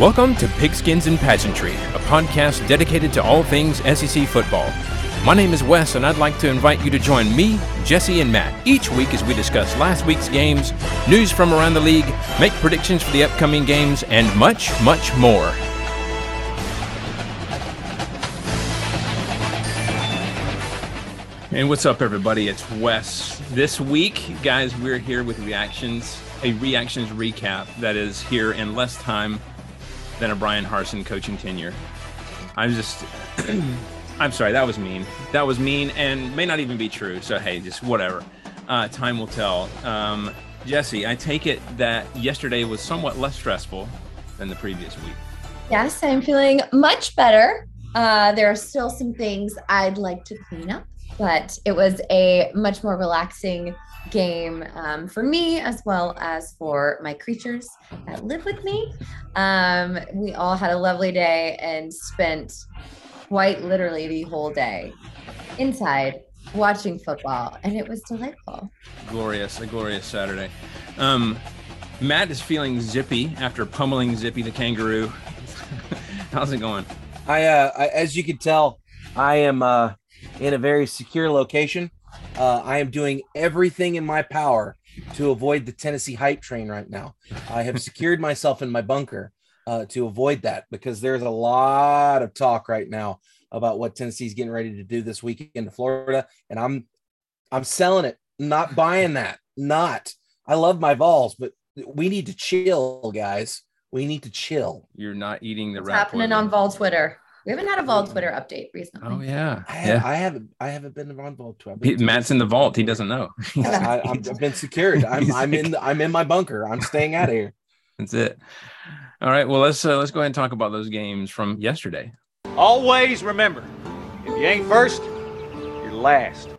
Welcome to Pigskins and Pageantry, a podcast dedicated to all things SEC football. My name is Wes, and I'd like to invite you to join me, Jesse, and Matt each week as we discuss last week's games, news from around the league, make predictions for the upcoming games, and much, much more. And what's up, everybody? It's Wes. This week, guys, we're here with reactions, a reactions recap that is here in less time than a Bryan Harsin coaching tenure. I'm just, I'm sorry, that was mean. That was mean and may not even be true. So, hey, just whatever. Uh, time will tell. Um, Jesse, I take it that yesterday was somewhat less stressful than the previous week. Yes, I'm feeling much better. Uh, there are still some things I'd like to clean up but it was a much more relaxing game um, for me as well as for my creatures that live with me. Um, we all had a lovely day and spent quite literally the whole day inside watching football, and it was delightful. Glorious, a glorious Saturday. Um, Matt is feeling zippy after pummeling Zippy the kangaroo. How's it going? I, uh, I, as you can tell, I am uh, in a very secure location. Uh, I am doing everything in my power to avoid the Tennessee hype train right now. I have secured myself in my bunker uh, to avoid that because there's a lot of talk right now about what Tennessee's getting ready to do this weekend to Florida, and I'm I'm selling it, not buying that. Not. I love my Vols, but we need to chill, guys. We need to chill. You're not eating the What's happening on Vol Twitter. We haven't had a Vault Twitter update recently. Oh yeah, I, have, yeah. I haven't. I haven't been on Vault Twitter. He, Matt's in the vault. He doesn't know. I, have been secured. I'm, I'm in. I'm in my bunker. I'm staying out of here. That's it. All right. Well, let's uh, let's go ahead and talk about those games from yesterday. Always remember, if you ain't first, you're last.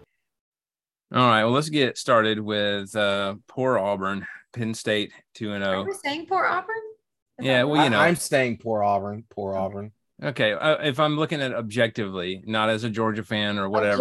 All right. Well, let's get started with uh, poor Auburn, Penn State two and zero. Are we saying poor Auburn? Is yeah. Well, you know, I, I'm saying poor Auburn. Poor Auburn. Okay, uh, if I'm looking at it objectively, not as a Georgia fan or whatever,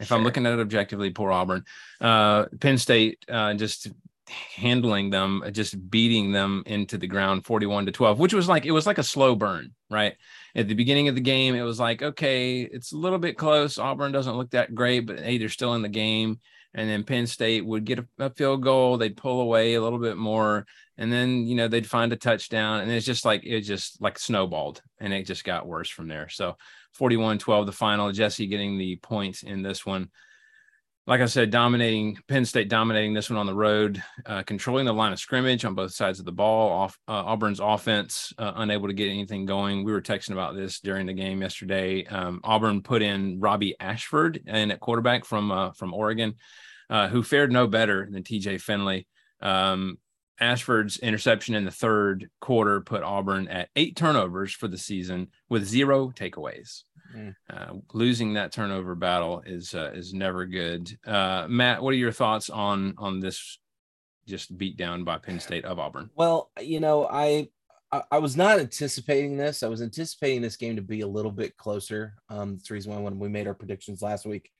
if. I'm looking at it objectively, poor Auburn, uh, Penn State uh, just handling them, just beating them into the ground, 41 to 12, which was like it was like a slow burn, right? At the beginning of the game, it was like, okay, it's a little bit close. Auburn doesn't look that great, but hey, they're still in the game. And then Penn State would get a, a field goal, they'd pull away a little bit more, and then you know they'd find a touchdown and it's just like it just like snowballed and it just got worse from there. So 41-12 the final. Jesse getting the points in this one like i said dominating penn state dominating this one on the road uh, controlling the line of scrimmage on both sides of the ball off uh, auburn's offense uh, unable to get anything going. We were texting about this during the game yesterday. Um, auburn put in robbie ashford and at quarterback from uh, from oregon uh, who fared no better than tj finley. Um, Ashford's interception in the third quarter put Auburn at eight turnovers for the season with zero takeaways. Mm. Uh, losing that turnover battle is uh, is never good. Uh, Matt, what are your thoughts on on this just beat down by Penn State of Auburn? Well, you know, I I, was not anticipating this. I was anticipating this game to be a little bit closer. Um, that's the reason why when we made our predictions last week,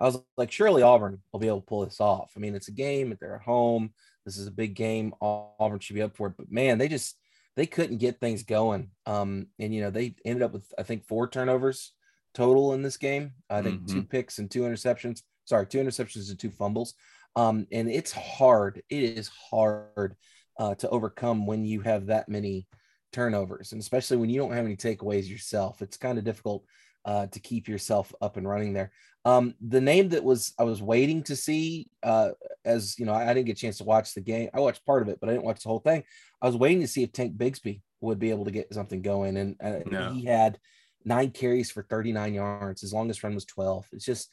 I was like, surely Auburn will be able to pull this off. I mean, it's a game; they're at home this is a big game. Auburn should be up for it. But man, they just they couldn't get things going. Um, and you know, they ended up with I think four turnovers total in this game. I think mm-hmm. two picks and two interceptions. Sorry, two interceptions and two fumbles. Um, and it's hard. It is hard uh, to overcome when you have that many turnovers, and especially when you don't have any takeaways yourself. It's kind of difficult uh, to keep yourself up and running there. Um, the name that was I was waiting to see, uh, as you know, I, I, didn't get a chance to watch the game. I watched part of it, but I didn't watch the whole thing. I was waiting to see if Tank Bigsby would be able to get something going, and uh, no. he had nine carries for 39 yards. His longest run was 12. It's just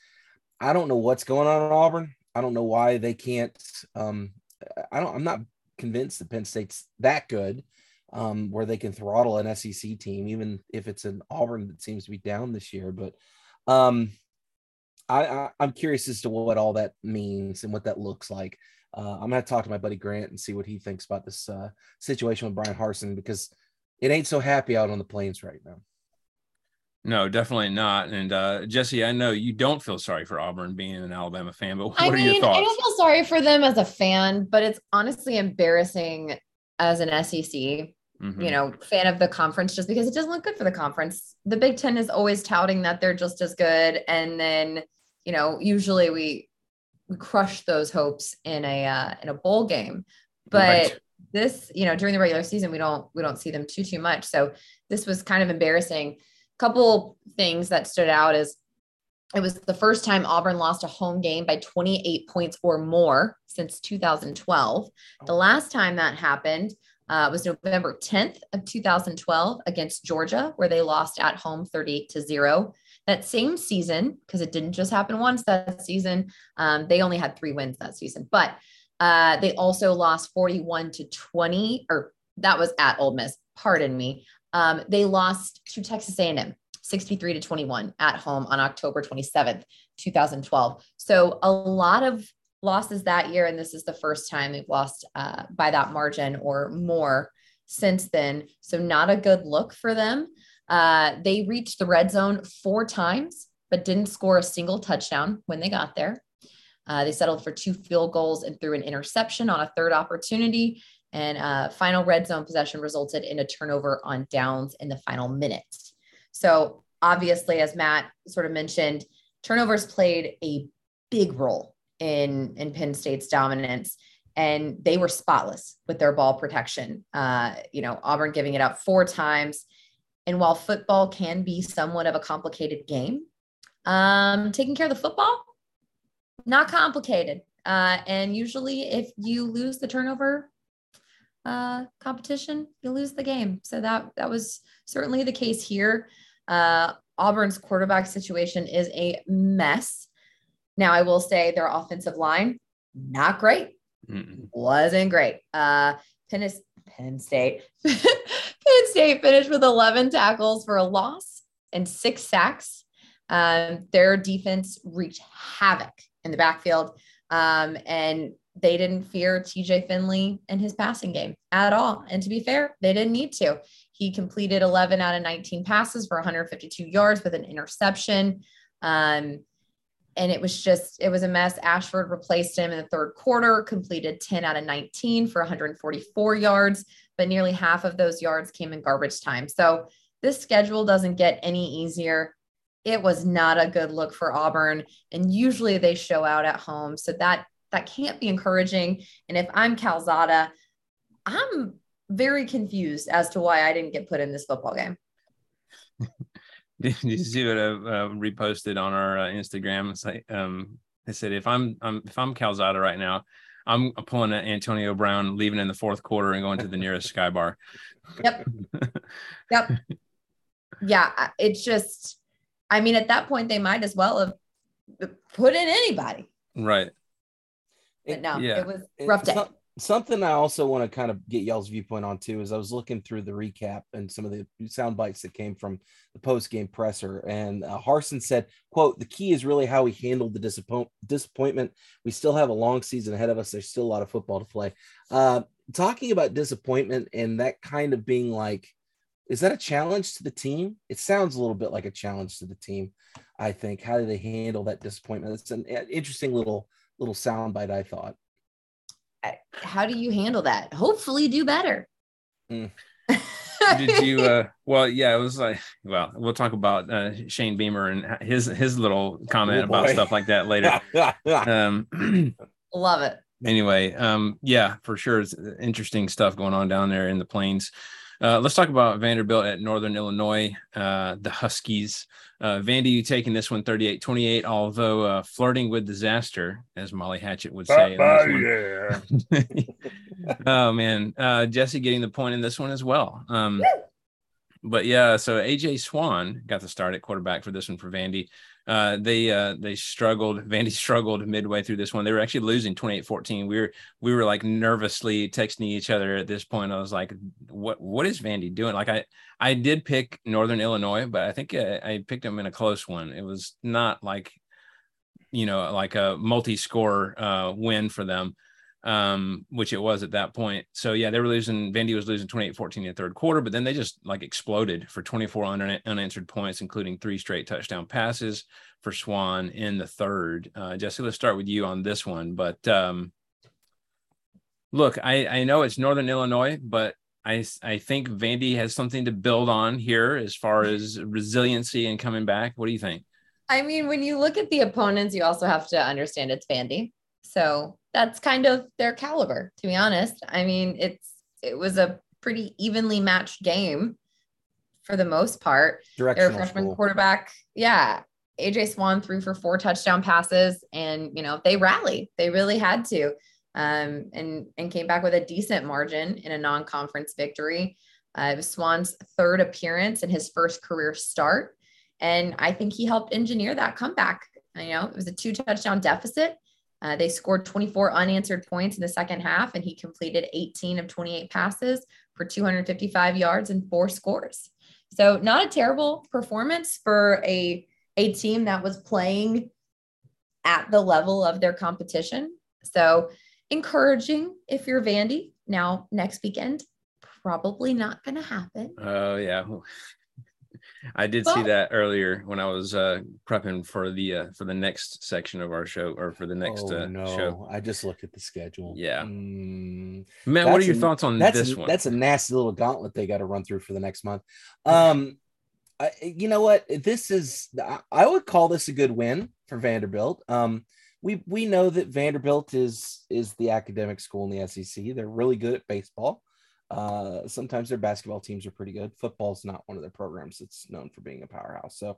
I don't know what's going on in Auburn. I don't know why they can't. Um, I don't. I'm not convinced that Penn State's that good um, where they can throttle an SEC team, even if it's an Auburn that seems to be down this year. But um, I, I am curious as to what all that means and what that looks like. Uh, I'm gonna talk to my buddy Grant and see what he thinks about this uh, situation with Bryan Harsin because it ain't so happy out on the plains right now. No, definitely not. And uh, Jesse, I know you don't feel sorry for Auburn being an Alabama fan, but what I are mean, your thoughts? I don't feel sorry for them as a fan, but it's honestly embarrassing as an SEC Mhm. you know, fan of the conference just because it doesn't look good for the conference. The Big Ten is always touting that they're just as good, and then you know, usually we we crush those hopes in a uh, in a bowl game, but Right. this, you know, during the regular season, we don't we don't see them too too much. So this was kind of embarrassing. Couple things that stood out is it was the first time Auburn lost a home game by 28 points or more since 2012. The last time that happened uh, was November 10th of 2012 against Georgia, where they lost at home 38 to zero. That same season, because it didn't just happen once that season, um, they only had three wins that season, but uh, they also lost 41 to 20, or that was at Ole Miss. Pardon me. Um, they lost to Texas A&M 63 to 21 at home on October 27th, 2012. So a lot of losses that year, and this is the first time they've lost uh, by that margin or more since then. So not a good look for them. Uh, they reached the red zone four times, but didn't score a single touchdown when they got there. Uh, they settled for two field goals and threw an interception on a third opportunity. And uh, final red zone possession resulted in a turnover on downs in the final minutes. So, obviously, as Matt sort of mentioned, turnovers played a big role in, in Penn State's dominance. And they were spotless with their ball protection. Uh, you know, Auburn giving it up four times. And while football can be somewhat of a complicated game, um, taking care of the football, not complicated. Uh, and usually, if you lose the turnover uh, competition, you lose the game. So that that was certainly the case here. Uh, Auburn's quarterback situation is a mess. Now, I will say their offensive line not great, Mm-mm. wasn't great. Uh, Penn, Penn State, Penn State finished with 11 tackles for a loss and six sacks. Um, their defense wreaked havoc in the backfield, um, and they didn't fear TJ Finley and his passing game at all. And to be fair, they didn't need to. He completed 11 out of 19 passes for 152 yards with an interception. Um, and it was just, it was a mess. Ashford replaced him in the third quarter, completed 10 out of 19 for 144 yards, but nearly half of those yards came in garbage time. So this schedule doesn't get any easier. It was not a good look for Auburn, and usually they show out at home. So that that can't be encouraging. And if I'm Calzada, I'm very confused as to why I didn't get put in this football game. Did you see what I uh, reposted on our uh, Instagram? It's like, um, I said, if I'm, I'm if I'm Calzada right now, I'm pulling an Antonio Brown, leaving in the fourth quarter and going to the nearest Sky Bar. Yep. Yep. Yeah, it's just, I mean, at that point, they might as well have put in anybody. right. But no, yeah. it was rough day. some- something I also want to kind of get y'all's viewpoint on too is I was looking through the recap and some of the sound bites that came from the post game presser, and uh, Harsin said, "quote The key is really how we handled the disappoint- disappointment. We still have a long season ahead of us. There's still a lot of football to play." Uh, talking about disappointment and that kind of being like, is that a challenge to the team? It sounds a little bit like a challenge to the team. I think. How do they handle that disappointment? It's an uh, interesting little little sound bite. I thought. How do you handle that? Hopefully, do better. Mm. Did you? uh Well, yeah, it was like, well, we'll talk about uh, Shane Beamer and his his little comment Oh, about stuff like that later. um Love it. anyway um yeah for sure it's interesting stuff going on down there in the plains uh, let's talk about vanderbilt at northern illinois uh the huskies. Uh vandy you taking this one 38 28 although uh flirting with disaster as molly hatchet would say this one. oh man. Uh jesse getting the point in this one as well. Um but yeah so aj swann got the start at quarterback for this one for vandy uh, they uh, they struggled. Vandy struggled midway through this one. They were actually losing 28-14. We were we were like nervously texting each other at this point. I was like, "What what is Vandy doing?" Like I I did pick Northern Illinois, but I think I, I picked them in a close one. It was not like you know like a multi-score uh, win for them um, which it was at that point. So yeah, they were losing. Vandy was losing 28-14 in the third quarter, but then they just like exploded for 24 un- unanswered points, including three straight touchdown passes for Swann in the third. Uh, Jesse, let's start with you on this one. But um, look, I, I know it's Northern Illinois, but I I think Vandy has something to build on here as far as resiliency and coming back. What do you think? I mean, when you look at the opponents, you also have to understand it's Vandy. So that's kind of their caliber, to be honest. I mean, it's it was a pretty evenly matched game for the most part. Their freshman school. quarterback, yeah. AJ Swann threw for four touchdown passes, and you know they rallied. They really had to, um, and and came back with a decent margin in a non-conference victory. Uh, it was Swann's third appearance and his first career start, and I think he helped engineer that comeback. You know, it was a two touchdown deficit. Uh, they scored 24 unanswered points in the second half, and he completed 18 of 28 passes for 255 yards and four scores. So, not a terrible performance for a a team that was playing at the level of their competition. So, encouraging if you're Vandy. Now, next weekend, probably not going to happen. Oh yeah. I did see that earlier when I was uh prepping for the uh for the next section of our show or for the next oh, uh no. show. I just looked at the schedule. Yeah. Mm, Matt, what are your a- thoughts on that's this a, one? that's a nasty little gauntlet they got to run through for the next month. Um, I, you know what? This is I- I would call this a good win for Vanderbilt. Um, we we know that Vanderbilt is is the academic school in the SEC. They're really good at baseball. Uh, sometimes their basketball teams are pretty good. Football's not one of their programs that's known for being a powerhouse. So,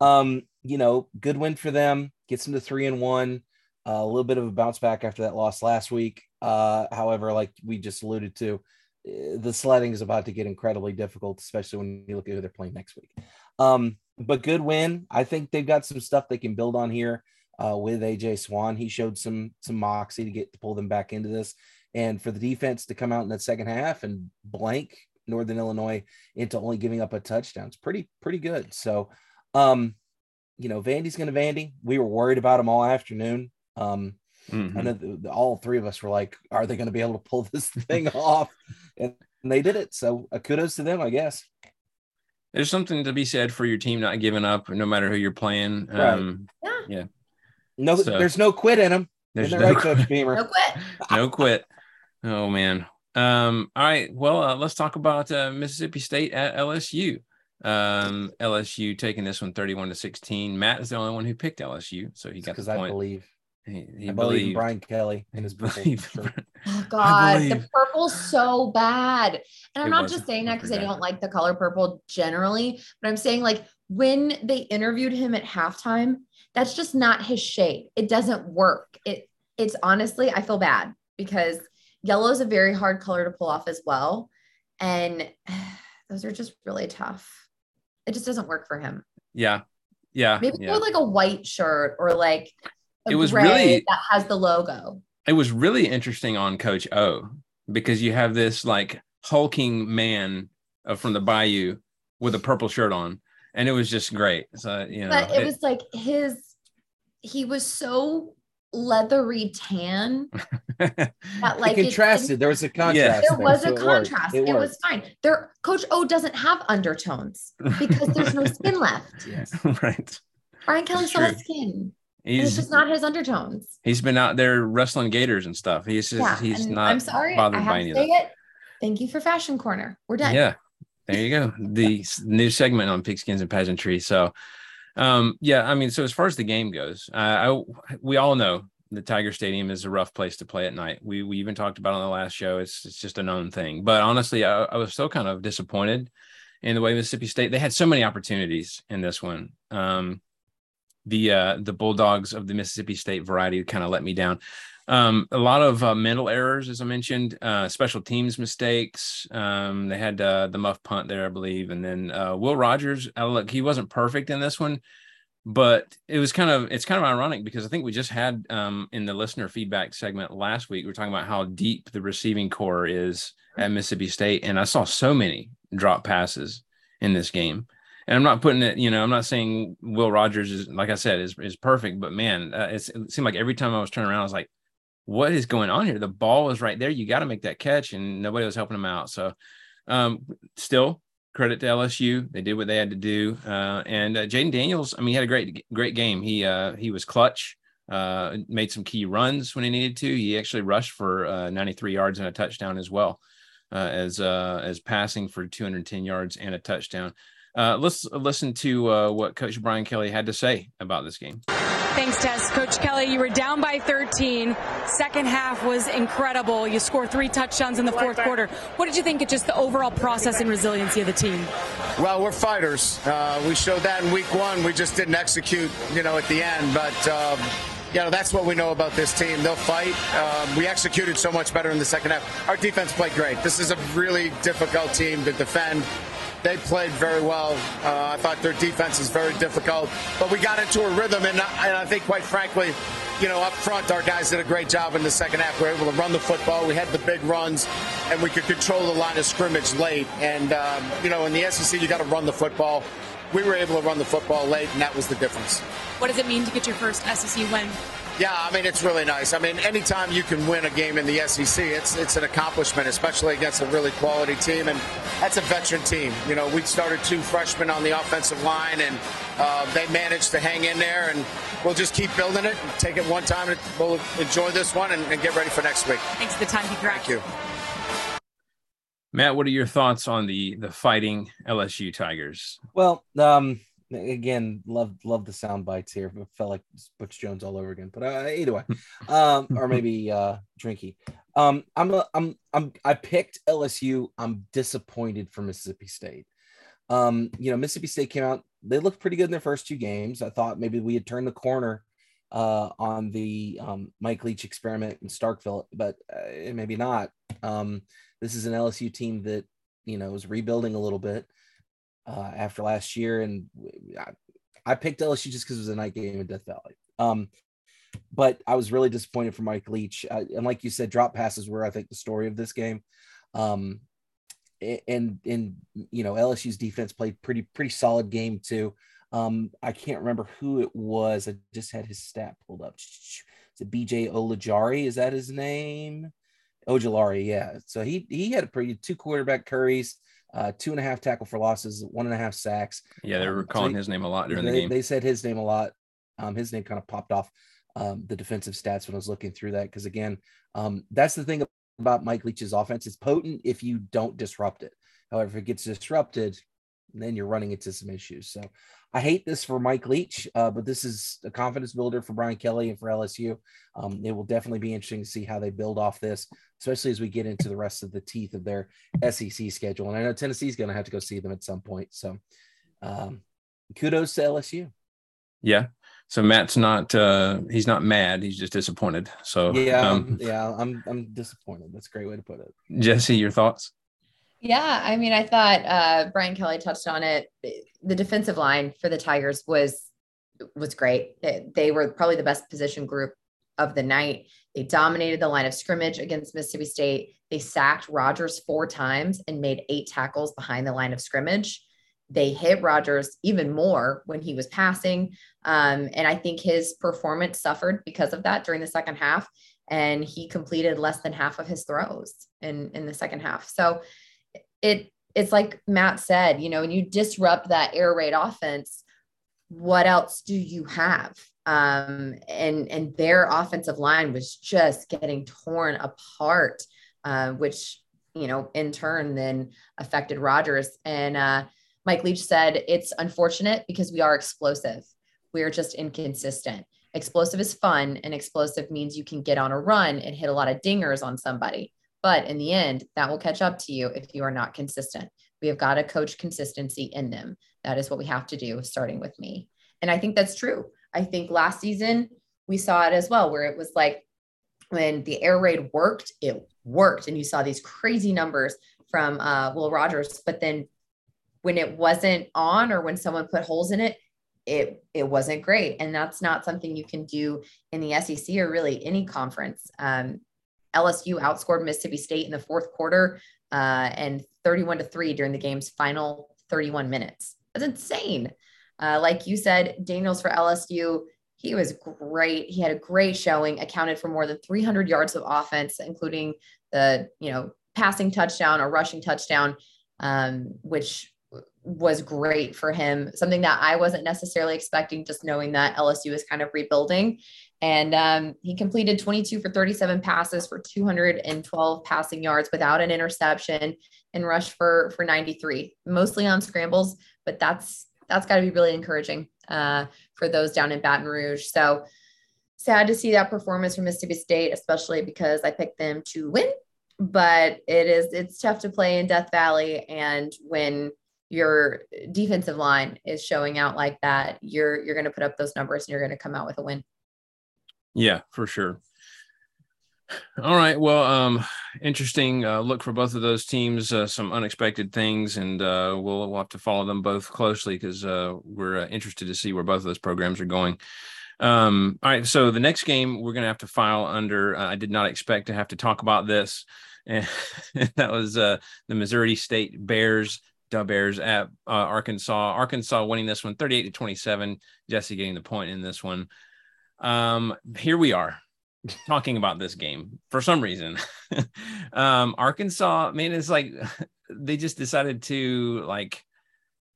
um, you know, good win for them. Gets them to three and one. Uh, a little bit of a bounce back after that loss last week. Uh, however, like we just alluded to, eh, the sledding is about to get incredibly difficult, especially when you look at who they're playing next week. Um, but good win. I think they've got some stuff they can build on here uh, with AJ Swann. He showed some some moxie to get to pull them back into this, and for the defense to come out in that second half and blank Northern Illinois into only giving up a touchdown, it's pretty pretty good. So, um, you know, Vandy's going to Vandy. We were worried about him all afternoon. Um, Mhm. I know the, the- all three of us were like, "Are they going to be able to pull this thing off?" And, and they did it. So uh, kudos to them, I guess. There's something to be said for your team not giving up, no matter who you're playing. Right. Um, No, So- there's no quit in them. there's no, that right, Coach Beamer? No quit. no quit. Oh man. Um, all right. Well, uh, let's talk about uh, Mississippi State at LSU. Um, LSU taking this one 31 to 16. Matt is the only one who picked LSU, so he got the Because I point. believe, he, he I believe in. Brian Kelly and his purple Believe- shirt. Oh God, the purple's so bad. And I'm It not just saying that because I don't like the color purple generally, but I'm saying like when they interviewed him at halftime, that's just not his shade. It doesn't work. It it's honestly, I feel bad because yellow is a very hard color to pull off as well. And those are just really tough. It just doesn't work for him. Yeah. Yeah. Maybe yeah. with like a white shirt or like a It was really- that has the logo. it was really interesting on Coach O because you have this like hulking man uh, from the Bayou with a purple shirt on, and it was just great. So you know, but it, was like his he was so leathery tan that like it it contrasted. didn't- there was a contrast. there was so a it worked. contrast. It, It, was fine. There, Coach O doesn't have undertones because there's no skin left. Yes. right. Brian Kelly It's saw his skin. And it's He's just not his undertones. he's been out there wrestling gators and stuff. He's just yeah, he's not. I'm sorry, I have by to say it. Thank you for Fashion Corner. We're done. Yeah, there you go. The new segment on pigskins and pageantry. So, um, yeah, I mean, so as far as the game goes, uh, I we all know the Tiger Stadium is a rough place to play at night. We we even talked about on the last show. It's it's just a known thing. But honestly, I, I was so kind of disappointed in the way Mississippi State. They had so many opportunities in this one. Um, the uh, the Bulldogs of the Mississippi State variety kind of let me down. Um, a lot of uh, mental errors, as I mentioned, uh, special teams mistakes. Um, they had uh, the muff punt there, I believe, and then uh, Will Rogers. Uh, look, he wasn't perfect in this one, but it was kind of it's kind of ironic because I think we just had um, in the listener feedback segment last week we are talking about how deep the receiving corps is at Mississippi State, and I saw so many drop passes in this game. And I'm not putting it, you know, I'm not saying Will Rogers is, like I said, is is perfect, but man, uh, it's, it seemed like every time I was turning around, I was like, what is going on here? The ball was right there. You got to make that catch, and nobody was helping him out. So, um, still credit to LSU. They did what they had to do. Uh, and uh, Jayden Daniels, I mean, he had a great great game. He uh, he was clutch. Uh, made some key runs when he needed to. He actually rushed for uh, 93 yards and a touchdown as well. uh, as uh, as passing for 210 yards and a touchdown. Uh, let's listen to uh, what Coach Brian Kelly had to say about this game. Thanks, Tess. Coach Kelly, you were down by 13. Second half was incredible. You scored three touchdowns in the fourth quarter. What did you think of just the overall process and resiliency of the team? Well, we're fighters. Uh, we showed that in week one. We just didn't execute, you know, at the end. But um, you know, that's what we know about this team. They'll fight. Um, we executed so much better in the second half. Our defense played great. This is a really difficult team to defend they played very well. Uh, I thought their defense is very difficult, but we got into a rhythm, and I, and I think, quite frankly, you know, up front, our guys did a great job in the second half. We were able to run the football. We had the big runs, and we could control the line of scrimmage late. And, um, you know, in the SEC, you got to run the football. We were able to run the football late, and that was the difference. What does it mean to get your first SEC win? Yeah, I mean it's really nice. I mean, anytime you can win a game in the SEC, it's it's an accomplishment, especially against a really quality team, and that's a veteran team. You know, we started two freshmen on the offensive line, and uh, they managed to hang in there, and we'll just keep building it, and take it one time, and we'll enjoy this one, and, and get ready for next week. Thanks for the time. Thank you. Matt, what are your thoughts on the the fighting LSU Tigers? Well, um, again, love love the sound bites here. It felt like Butch Jones all over again, but uh, either way, um, or maybe uh, Drinky. Um, I'm a, I'm I'm I picked LSU. I'm disappointed for Mississippi State. Um, you know, Mississippi State came out. They looked pretty good in their first two games. I thought maybe we had turned the corner uh, on the um, Mike Leach experiment in Starkville, but uh, maybe not. Um, this is an LSU team that you know is rebuilding a little bit uh, after last year, and I, I picked LSU just because it was a night game in Death Valley. Um, but I was really disappointed for Mike Leach, and like you said, drop passes were I think the story of this game. Um, and and you know LSU's defense played pretty pretty solid game too. Um, I can't remember who it was. I just had his stat pulled up. Is it BJ Ojulari? Is that his name? Ojulari, yeah. So he he had a pretty two quarterback curries, uh, two and a half tackle for losses, one and a half sacks. Yeah, they were calling um, so he, his name a lot during they, the game. They said his name a lot. Um, his name kind of popped off um, the defensive stats when I was looking through that because again, um, that's the thing about Mike Leach's offense. It's potent if you don't disrupt it. However, if it gets disrupted, then you're running into some issues. So I hate this for Mike Leach, uh, but this is a confidence builder for Brian Kelly and for LSU. Um, it will definitely be interesting to see how they build off this, especially as we get into the rest of the teeth of their SEC schedule. And I know Tennessee's going to have to go see them at some point. So um, kudos to LSU. Yeah. So Matt's not uh he's not mad, he's just disappointed. So yeah, um, yeah, I'm I'm disappointed. That's a great way to put it. Jesse, your thoughts? Yeah, I mean, I thought uh, Brian Kelly touched on it. The defensive line for the Tigers was was great. They were probably the best position group of the night. They dominated the line of scrimmage against Mississippi State. They sacked Rogers four times and made eight tackles behind the line of scrimmage. They hit Rogers even more when he was passing. Um, and I think his performance suffered because of that during the second half. And he completed less than half of his throws in, in the second half. So it it's like Matt said, you know, when you disrupt that air raid offense, what else do you have? Um, and and their offensive line was just getting torn apart, uh, which you know in turn then affected Rogers. And uh, Mike Leach said it's unfortunate because we are explosive. We are just inconsistent. Explosive is fun, and explosive means you can get on a run and hit a lot of dingers on somebody. But in the end, that will catch up to you if you are not consistent. We have got to coach consistency in them. That is what we have to do, starting with me. And I think that's true. I think last season we saw it as well, where it was like when the air raid worked, it worked. And you saw these crazy numbers from uh, Will Rogers. But then when it wasn't on or when someone put holes in it, it it wasn't great and that's not something you can do in the sec or really any conference um, LSU outscored Mississippi State in the fourth quarter uh, and 31 to 3 during the game's final 31 minutes. That's insane. Uh, like you said, Daniels for LSU, he was great. He had a great showing, accounted for more than 300 yards of offense, including the, you know, passing touchdown or rushing touchdown, um, which was great for him. Something that I wasn't necessarily expecting, just knowing that LSU is kind of rebuilding. And um, he completed 22 for 37 passes for 212 passing yards without an interception and rushed for for 93, mostly on scrambles. But that's that's got to be really encouraging uh, for those down in Baton Rouge. So sad to see that performance from Mississippi State, especially because I picked them to win. But it is it's tough to play in Death Valley, and when your defensive line is showing out like that, you're you're going to put up those numbers and you're going to come out with a win. Yeah, for sure. All right. Well, um, interesting uh, look for both of those teams. Uh, some unexpected things, and uh, we'll, we'll have to follow them both closely because uh, we're uh, interested to see where both of those programs are going. Um, all right. So the next game we're going to have to file under. Uh, I did not expect to have to talk about this, and that was uh the Missouri State Bears. Dub Bears at Arkansas. Arkansas winning this one, thirty-eight to twenty-seven. Jesse getting the point in this one. Um, here we are talking about this game for some reason. um, Arkansas, man, it's like they just decided to like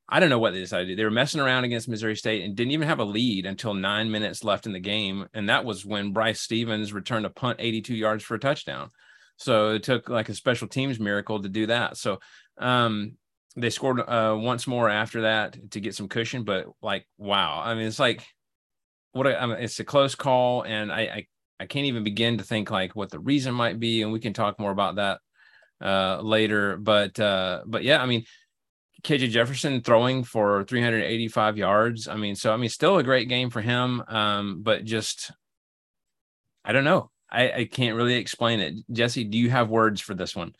I don't know what they decided to do. They were messing around against Missouri State and didn't even have a lead until nine minutes left in the game. And that was when Bryce Stephens returned a punt 82 yards for a touchdown. So it took like a special teams miracle to do that. So um, they scored uh, once more after that to get some cushion. But like, wow. I mean, it's like what I mean, it's a close call, and I, I I can't even begin to think like what the reason might be, and we can talk more about that uh, later. But uh, but yeah, I mean, KJ Jefferson throwing for 385 yards. I mean, so I mean, still a great game for him. Um, but just I don't know. I, I can't really explain it. Jesse, do you have words for this one?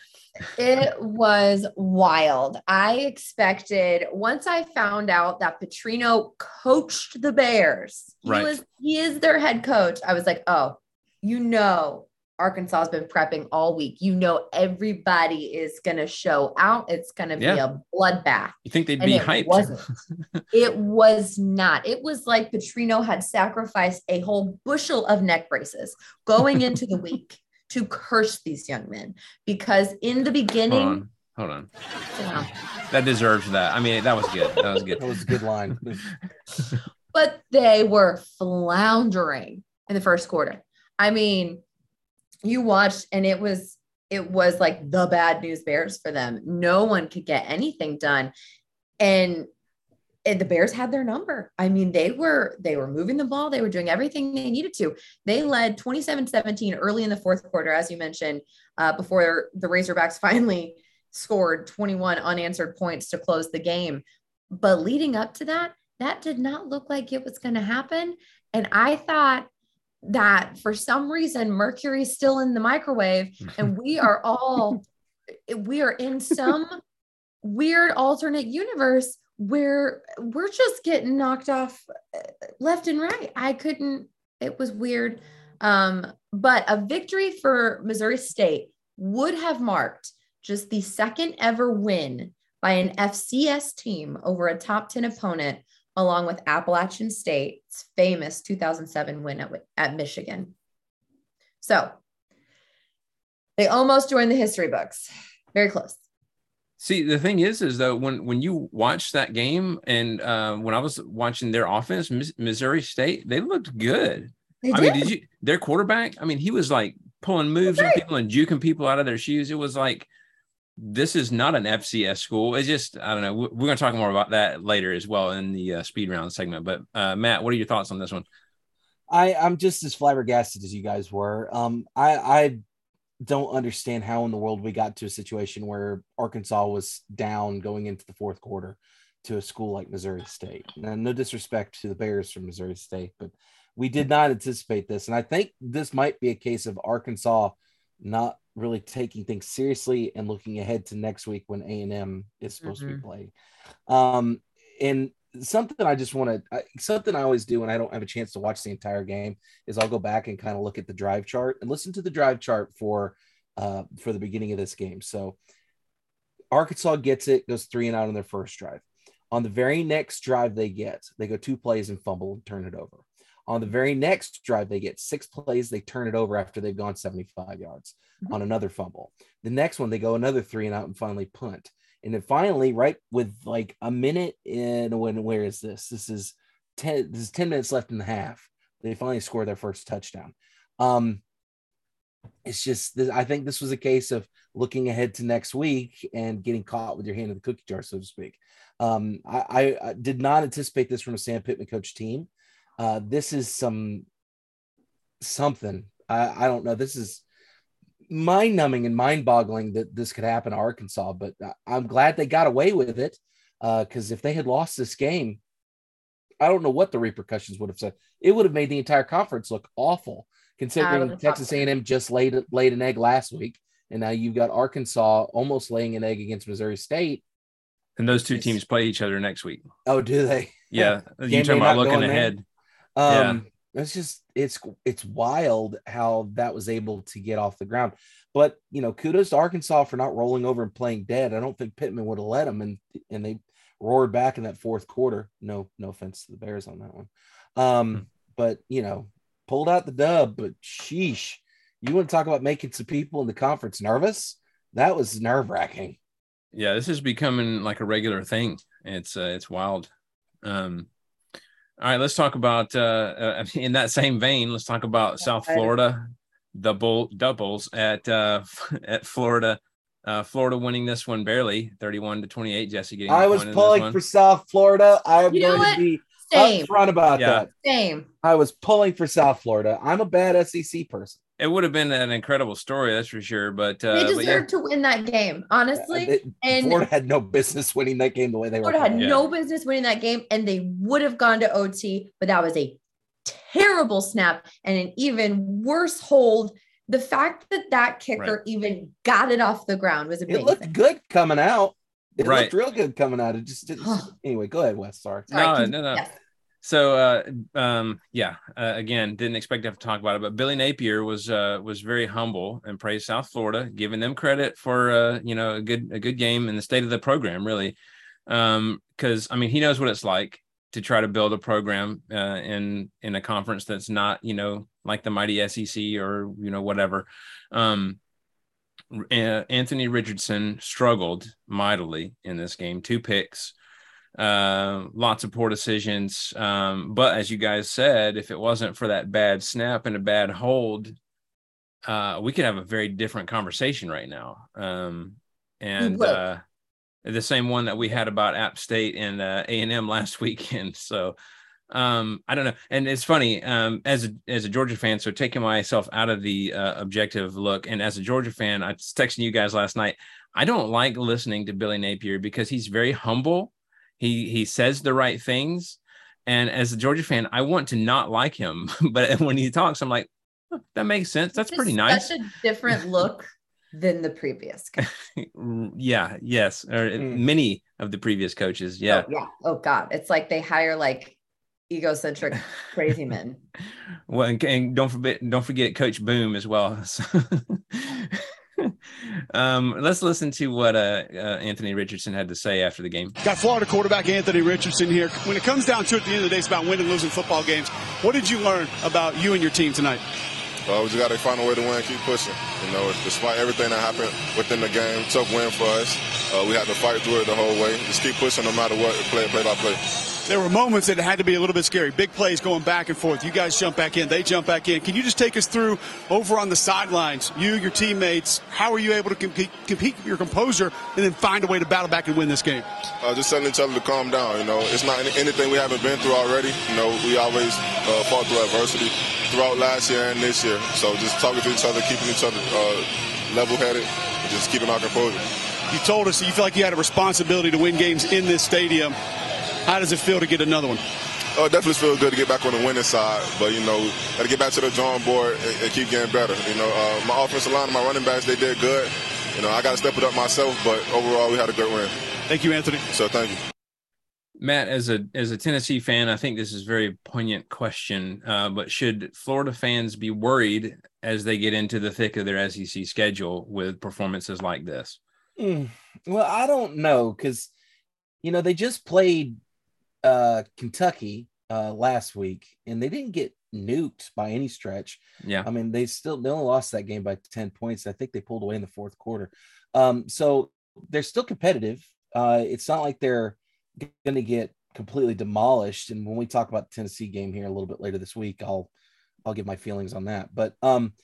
It was wild. I expected once I found out that Petrino coached the Bears, he right. was he is their head coach. I was like, oh, you know, Arkansas has been prepping all week. You know, everybody is going to show out. It's going to be a bloodbath. You think they'd And be it hyped? wasn't. It was not. It was like Petrino had sacrificed a whole bushel of neck braces going into the week to curse these young men because in the Hold beginning, on. Hold on. That deserves that. I mean, that was good. That was good. That was a good line. but they were floundering in the first quarter. I mean, you watched and it was it was like the bad news bears for them. No one could get anything done. And and the Bears had their number. I mean, they were they were moving the ball, they were doing everything they needed to. They led 27-17 early in the fourth quarter, as you mentioned, uh, before the Razorbacks finally scored 21 unanswered points to close the game. But leading up to that, that did not look like it was going to happen. And I thought that for some reason Mercury's still in the microwave and we are all we are in some weird alternate universe where we're just getting knocked off uh, left and right. I couldn't it was weird. Um but a victory for Missouri State would have marked just the second ever win by an FCS team over a top 10 opponent along with Appalachian State's famous 2007 win at, at Michigan. So they almost joined the history books. Very close. See, the thing is, is though when when you watch that game and uh, when I was watching their offense, Missouri State, they looked good. They I did. mean, did you their quarterback? I mean, he was like pulling moves on Right. people and juking people out of their shoes. It was like this is not an FCS school. It's just I don't know. We're going to talk more about that later as well in the uh, speed round segment. But uh, Matt, what are your thoughts on this one? I I'm just as flabbergasted as you guys were. Um, I I don't understand how in the world we got to a situation where Arkansas was down going into the fourth quarter to a school like Missouri State. And no disrespect to the Bears from Missouri State, but we did not anticipate this. And I think this might be a case of Arkansas not really taking things seriously and looking ahead to next week when A&M is supposed to be playing. Um, and something I just want to something I always do when I don't have a chance to watch the entire game is I'll go back and kind of look at the drive chart and listen to the drive chart for uh for the beginning of this game. So Arkansas gets it, goes three and out on their first drive. On the very next drive they get, they go two plays and fumble and turn it over. On the very next drive they get six plays, they turn it over after they've gone 75 yards Mhm. on another fumble. The next one they go another three and out and finally punt. And then finally, right with like a minute in when where is this? This is 10 this is 10 minutes left in the half. They finally score their first touchdown. Um it's just I think this was a case of looking ahead to next week and getting caught with your hand in the cookie jar, so to speak. Um, I, I, did not anticipate this from a Sam Pittman coach team. Uh, this is some something. I, I don't know. This is mind numbing and mind boggling that this could happen to Arkansas, but I'm glad they got away with it. Because uh, if they had lost this game, I don't know what the repercussions would have said. It would have made the entire conference look awful, considering Texas A&M just laid laid an egg last week, and now you've got Arkansas almost laying an egg against Missouri State. And those two teams play each other next week. Oh, do they? Yeah, you talking about looking ahead. Um, yeah. It's just it's it's wild how that was able to get off the ground. But you know, kudos to Arkansas for not rolling over and playing dead. I don't think Pittman would have let them, and and they roared back in that fourth quarter. No, no offense to the Bears on that one. Um, hmm. but you know, pulled out the dub. But sheesh, you want to talk about making some people in the conference nervous? That was nerve wracking yeah this is becoming like a regular thing it's uh, it's wild um all right let's talk about uh, uh in that same vein let's talk about south florida double doubles at uh at florida uh florida winning this one barely 31 to 28 jesse getting i was pulling for south florida. I am you going to be Same. upfront about yeah. that. Same. i was pulling for south florida. I'm a bad sec person it would have been an incredible story, that's for sure. But uh, they deserved yeah. to win that game, honestly. Yeah, and Florida had no business winning that game the way they Florida were. Florida had yeah. no business winning that game, and they would have gone to OT, but that was a terrible snap and an even worse hold. The fact that that kicker right. even got it off the ground was amazing. It looked good coming out. It right. looked real good coming out. It just didn't. anyway, go ahead, Wes. Sorry. Sorry no, no, no. Yes. So uh, um, yeah, uh, again, didn't expect to have to talk about it, but Billy Napier was uh, was very humble and praised South Florida, giving them credit for uh, you know a good a good game in the state of the program, really, because um, I mean he knows what it's like to try to build a program uh, in in a conference that's not you know like the mighty SEC or you know whatever. Um, Anthony Richardson struggled mightily in this game, two picks uh, lots of poor decisions. Um, but as you guys said, if it wasn't for that bad snap and a bad hold, uh, we could have a very different conversation right now. Um, and uh, the same one that we had about App State and uh, A and M last weekend. So um, I don't know. And it's funny um, as a as a Georgia fan. So taking myself out of the uh, objective look, and as a Georgia fan, I was texting you guys last night. I don't like listening to Billy Napier because he's very humble he he says the right things, and as a Georgia fan, I want to not like him, but when he talks, I'm like, oh, that makes sense. That's pretty nice. Such a different look than the previous. yeah. Yes. Or mm. many of the previous coaches. Yeah. Oh, yeah. Oh God, it's like they hire like egocentric crazy men. well, and, and, don't forget, don't forget Coach Boom as well. um, let's listen to what uh, uh, Anthony Richardson had to say after the game. Got Florida quarterback Anthony Richardson here. When it comes down to it, at the end of the day, it's about winning and losing football games. What did you learn about you and your team tonight? Uh, we just got to find a way to win, keep pushing. You know, despite everything that happened within the game, tough win for us. Uh, we had to fight through it the whole way. Just keep pushing no matter what, play play by play there were moments that had to be a little bit scary. Big plays going back and forth. You guys jump back in, they jump back in. Can you just take us through over on the sidelines, you, your teammates, how are you able to compete, compete your composure and then find a way to battle back and win this game? Uh, just telling each other to calm down. You know, it's not anything we haven't been through already. You know, we always uh, fought through adversity throughout last year and this year. So just talking to each other, keeping each other uh, level-headed, just keeping our composure. You told us that you feel like you had a responsibility to win games in this stadium. How does it feel to get another one? Oh, it definitely feels good to get back on the winning side, but you know, got to get back to the drawing board and, and keep getting better. You know, uh, my offensive line and my running backs, they did good. You know, I got to step it up myself, but overall, we had a good win. Thank you, Anthony. So, thank you. Matt, as a as a Tennessee fan, I think this is a very poignant question. Uh, but should Florida fans be worried as they get into the thick of their SEC schedule with performances like this? Mm, well, I don't know because you know they just played uh, Kentucky uh, last week, and they didn't get nuked by any stretch. Yeah, I mean they still they only lost that game by ten points. I think they pulled away in the fourth quarter. Um, so they're still competitive. Uh, it's not like they're going to get completely demolished. And when we talk about the Tennessee game here a little bit later this week, I'll I'll give my feelings on that. But um,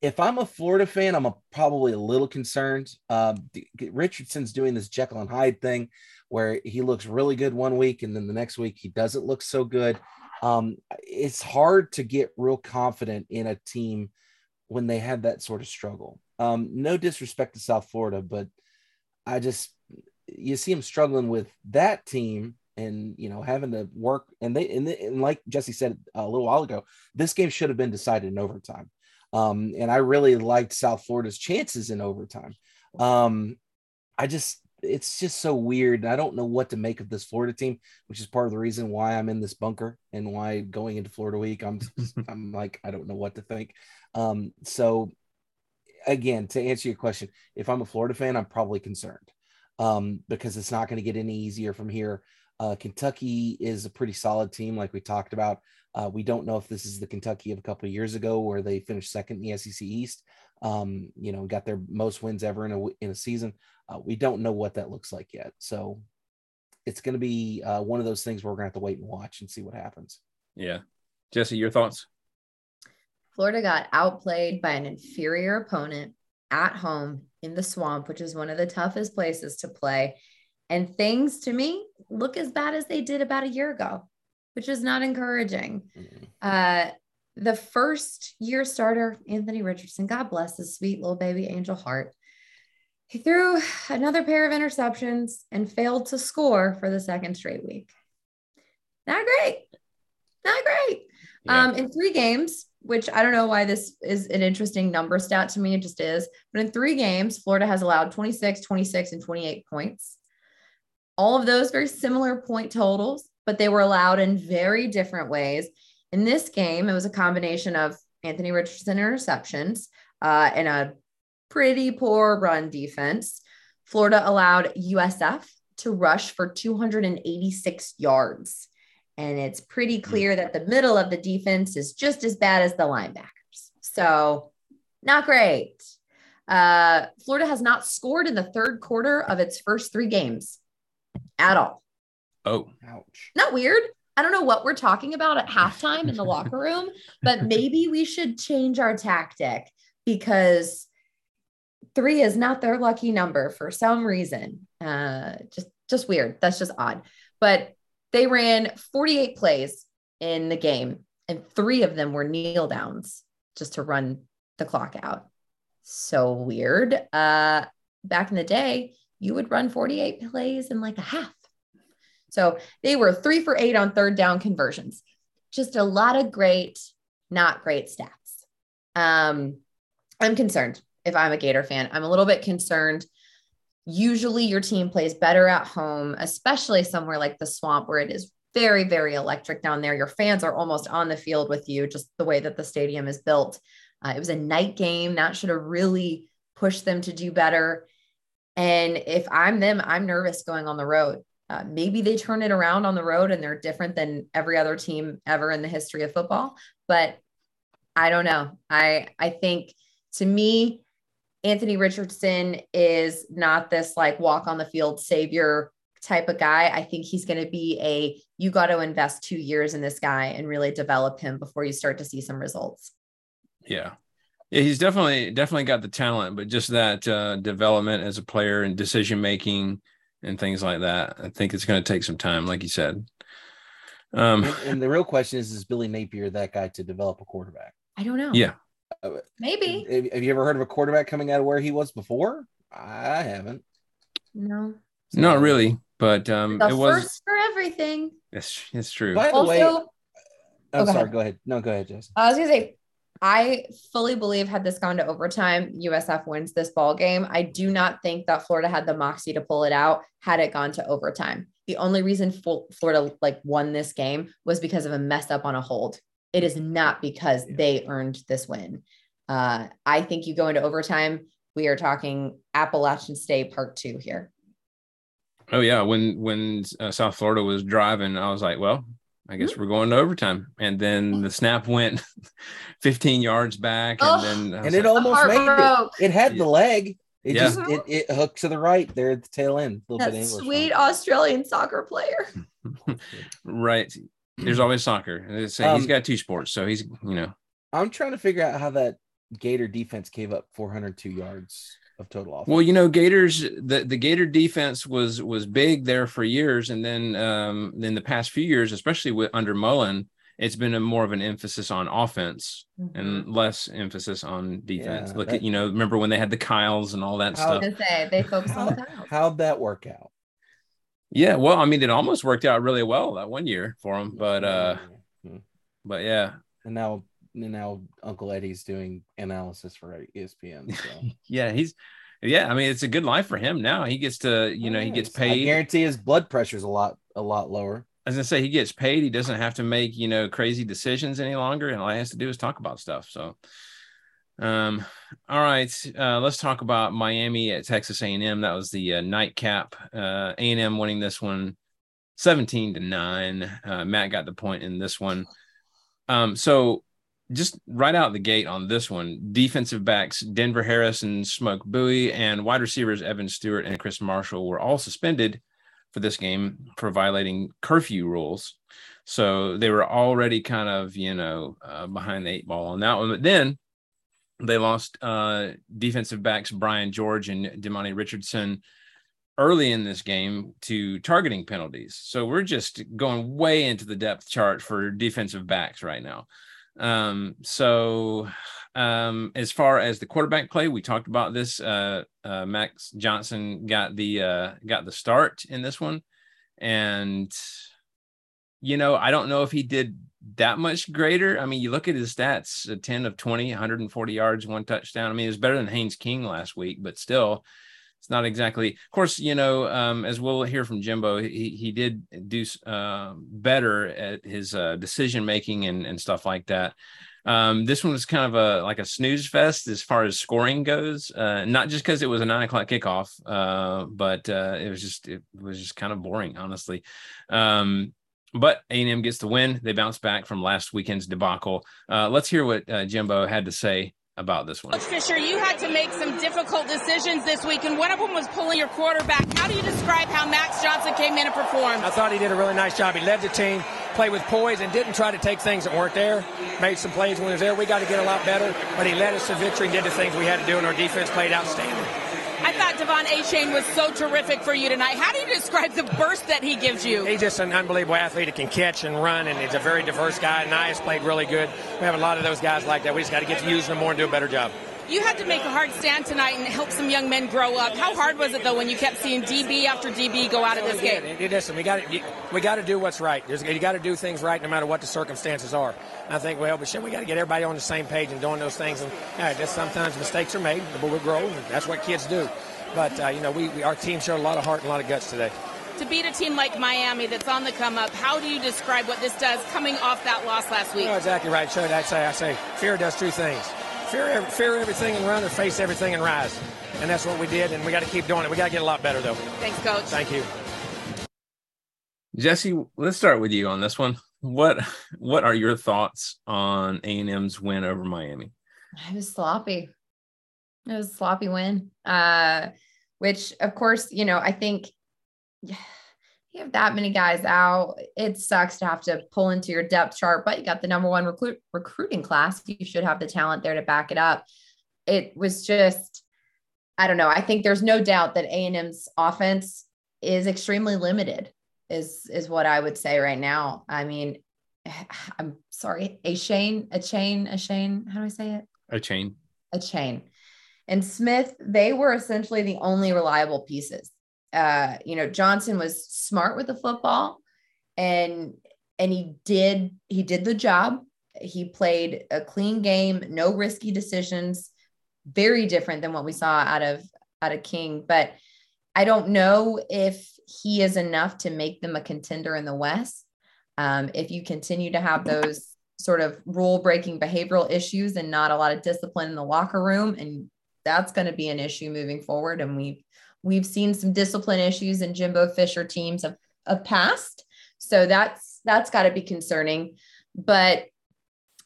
if I'm a Florida fan, I'm a, probably a little concerned. Um, Richardson's doing this Jekyll and Hyde thing where he looks really good one week and then the next week he doesn't look so good. Um, it's hard to get real confident in a team when they have that sort of struggle. Um, no disrespect to South Florida, but I just you see him struggling with that team and you know having to work and they and, and like Jesse said a little while ago, this game should have been decided in overtime. Um, and I really liked South Florida's chances in overtime. Um, I just it's just so weird. I don't know what to make of this Florida team, which is part of the reason why I'm in this bunker and why going into Florida week, I'm I'm like I don't know what to think. Um, so again, to answer your question, if I'm a Florida fan, I'm probably concerned um, because it's not going to get any easier from here. Uh, Kentucky is a pretty solid team, like we talked about. Uh, we don't know if this is the Kentucky of a couple of years ago where they finished second in the SEC East. Um, you know, got their most wins ever in a in a season. Uh, we don't know what that looks like yet, so it's going to be uh, one of those things where we're going to have to wait and watch and see what happens. Yeah, Jesse, your thoughts? Florida got outplayed by an inferior opponent at home in the swamp, which is one of the toughest places to play. And things to me look as bad as they did about a year ago, which is not encouraging. Mm-hmm. Uh, the first year starter, Anthony Richardson, God bless his sweet little baby angel heart. He threw another pair of interceptions and failed to score for the second straight week. Not great. Not great. Yeah. Um, in three games, which I don't know why this is an interesting number stat to me, it just is. But in three games, Florida has allowed 26, 26, and 28 points. All of those very similar point totals, but they were allowed in very different ways. In this game, it was a combination of Anthony Richardson interceptions uh, and a pretty poor run defense. Florida allowed USF to rush for 286 yards. And it's pretty hmm. clear that the middle of the defense is just as bad as the linebackers. So, not great. Uh, Florida has not scored in the third quarter of its first three games at all. Oh, ouch. Not weird. I don't know what we're talking about at halftime in the locker room, but maybe we should change our tactic because three is not their lucky number for some reason. Uh, just just weird. That's just odd. But they ran 48 plays in the game, and three of them were kneel downs just to run the clock out. So weird. Uh, back in the day, you would run 48 plays in like a half. So they were three for eight on third down conversions. Just a lot of great, not great stats. Um, I'm concerned if I'm a Gator fan. I'm a little bit concerned. Usually your team plays better at home, especially somewhere like the swamp where it is very, very electric down there. Your fans are almost on the field with you, just the way that the stadium is built. Uh, it was a night game. That should have really pushed them to do better. And if I'm them, I'm nervous going on the road. Uh, maybe they turn it around on the road and they're different than every other team ever in the history of football. But I don't know. I I think to me, Anthony Richardson is not this like walk on the field savior type of guy. I think he's going to be a you got to invest two years in this guy and really develop him before you start to see some results. Yeah. Yeah, he's definitely definitely got the talent, but just that uh, development as a player and decision making and things like that. I think it's going to take some time, like you said. Um, and, and, the real question is: Is Billy Napier that guy to develop a quarterback? I don't know. Yeah, uh, maybe. Have you ever heard of a quarterback coming out of where he was before? I haven't. No, not really. But um, the it was first for everything. It's it's true. By the also, way, I'm oh, sorry. ahead. Go ahead. No, go ahead, Jess. I was gonna say I fully believe had this gone to overtime, USF wins this ball game. I do not think that Florida had the moxie to pull it out had it gone to overtime. The only reason Florida like won this game was because of a mess up on a hold. It is not because they earned this win. Uh, I think you go into overtime. We are talking Appalachian State Part Two here. Oh yeah, when when uh, South Florida was driving, I was like, well, I guess we're going to overtime. And then the snap went 15 yards back. And then and it almost made it. It had the leg. It Yeah. just it, it hooked to the right there at the tail end. A little That bit of English. sweet Australian soccer player. right. There's always soccer. They say he's Um, got two sports, so he's you know I'm trying to figure out how that Gator defense gave up 402 yards of total offense. Well, you know, Gators the, the Gator defense was was big there for years, and then um in the past few years, especially with under Mullen, it's been a more of an emphasis on offense and less emphasis on defense. Yeah, Look that- at you know, remember when they had the Kyles and all that How- I stuff. was gonna say they focus on the how, tiles. how'd that work out? Yeah, well, I mean, it almost worked out really well that one year for them, but uh, Mhm. but yeah, and now and now Uncle Eddie's doing analysis for ESPN. So. yeah, he's yeah. I mean, it's a good life for him now. He gets to you know he gets I paid. guarantee his blood pressure's a lot a lot lower. as I say, he gets paid. He doesn't have to make you know crazy decisions any longer, and all he has to do is talk about stuff. So, um, all right, uh, let's talk about Miami at Texas A&M. That was the uh, nightcap. Uh, A&M winning this one, seventeen to nine. Uh, Matt got the point in this one. Um, so just right out the gate on this one, defensive backs Denver Harris and Smoke Bowie, and wide receivers Evan Stewart and Chris Marshall were all suspended for this game for violating curfew rules. So they were already kind of, you know, uh, behind the eight ball on that one. But then they lost uh, defensive backs Brian George and Demani Richardson early in this game to targeting penalties. So we're just going way into the depth chart for defensive backs right now. Um, so um, as far as the quarterback play, we talked about this. Uh, uh, Max Johnson got the uh, got the start in this one, and you know I don't know if he did that much greater. I mean, you look at his stats: a ten of 20, 140 yards, one touchdown. I mean, it's better than Haynes King last week, but still, it's not exactly. Of course, you know, um, as we'll hear from Jimbo, he he did do uh, better at his uh, decision making and and stuff like that. Um, this one was kind of a like a snooze fest as far as scoring goes. Uh, not just because it was a nine o'clock kickoff, uh, but uh, it was just it was just kind of boring, honestly. Um, but A&M gets the win. They bounce back from last weekend's debacle. Uh, let's hear what Jimbo had to say about this one. Fisher, you had to make some difficult decisions this week, and one of them was pulling your quarterback. How do you describe how Max Johnson came in and performed? I thought he did a really nice job. He led the team, played with poise, and didn't try to take things that weren't there. Made some plays when he was there. We got to get a lot better, but he led us to victory and did the things we had to do, and our defense played outstanding. I Devon Achane was so terrific for you tonight. How do you describe the burst that he gives you? He's just an unbelievable athlete He can catch and run, and he's a very diverse guy. Nias played really good. We have a lot of those guys like that. We just got to get used to using them more and do a better job. You had to make a hard stand tonight and help some young men grow up. How hard was it though when you kept seeing DB after DB go out of this game? Yeah, listen, we got to we got to do what's right. There's, you got to do things right no matter what the circumstances are. I think well, but shit, we got to get everybody on the same page and doing those things. And yeah, just sometimes mistakes are made, but we grow, and that's what kids do. But uh, you know, we, we our team showed a lot of heart and a lot of guts today. To beat a team like Miami that's on the come up, how do you describe what this does coming off that loss last week? No, exactly right. Showed I say I say fear does two things: fear fear everything and run, or face everything and rise. And that's what we did, and we got to keep doing it. We got to get a lot better though. Thanks, coach. Thank you. Jesse, let's start with you on this one. What what are your thoughts on A&M's win over Miami? It was sloppy. It was a sloppy win. Uh, which of course, you know, I think yeah, you have that many guys out. It sucks to have to pull into your depth chart, but you got the number one recruit recruiting class. You should have the talent there to back it up. It was just, I don't know. I think there's no doubt that A&M's offense is extremely limited is is what I would say right now. I mean, I'm sorry, a Shane, a chain, a Shane. How do I say it? A chain. A chain. And Smith, they were essentially the only reliable pieces. Uh, you know, Johnson was smart with the football and and he did he did the job. He played a clean game, no risky decisions, very different than what we saw out of out of King, but I don't know if he is enough to make them a contender in the West. Um, if you continue to have those sort of rule breaking behavioral issues and not a lot of discipline in the locker room, and that's going to be an issue moving forward. And we've we've seen some discipline issues in Jimbo Fisher teams of, of past, so that's that's got to be concerning. But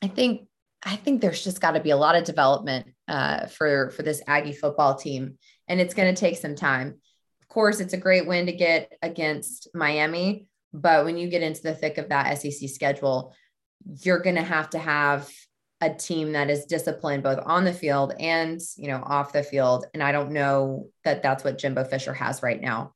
I think I think there's just got to be a lot of development uh, for for this Aggie football team and it's going to take some time. Of course, it's a great win to get against Miami, but when you get into the thick of that SEC schedule, you're going to have to have a team that is disciplined both on the field and you know off the field and i don't know that that's what jimbo fisher has right now.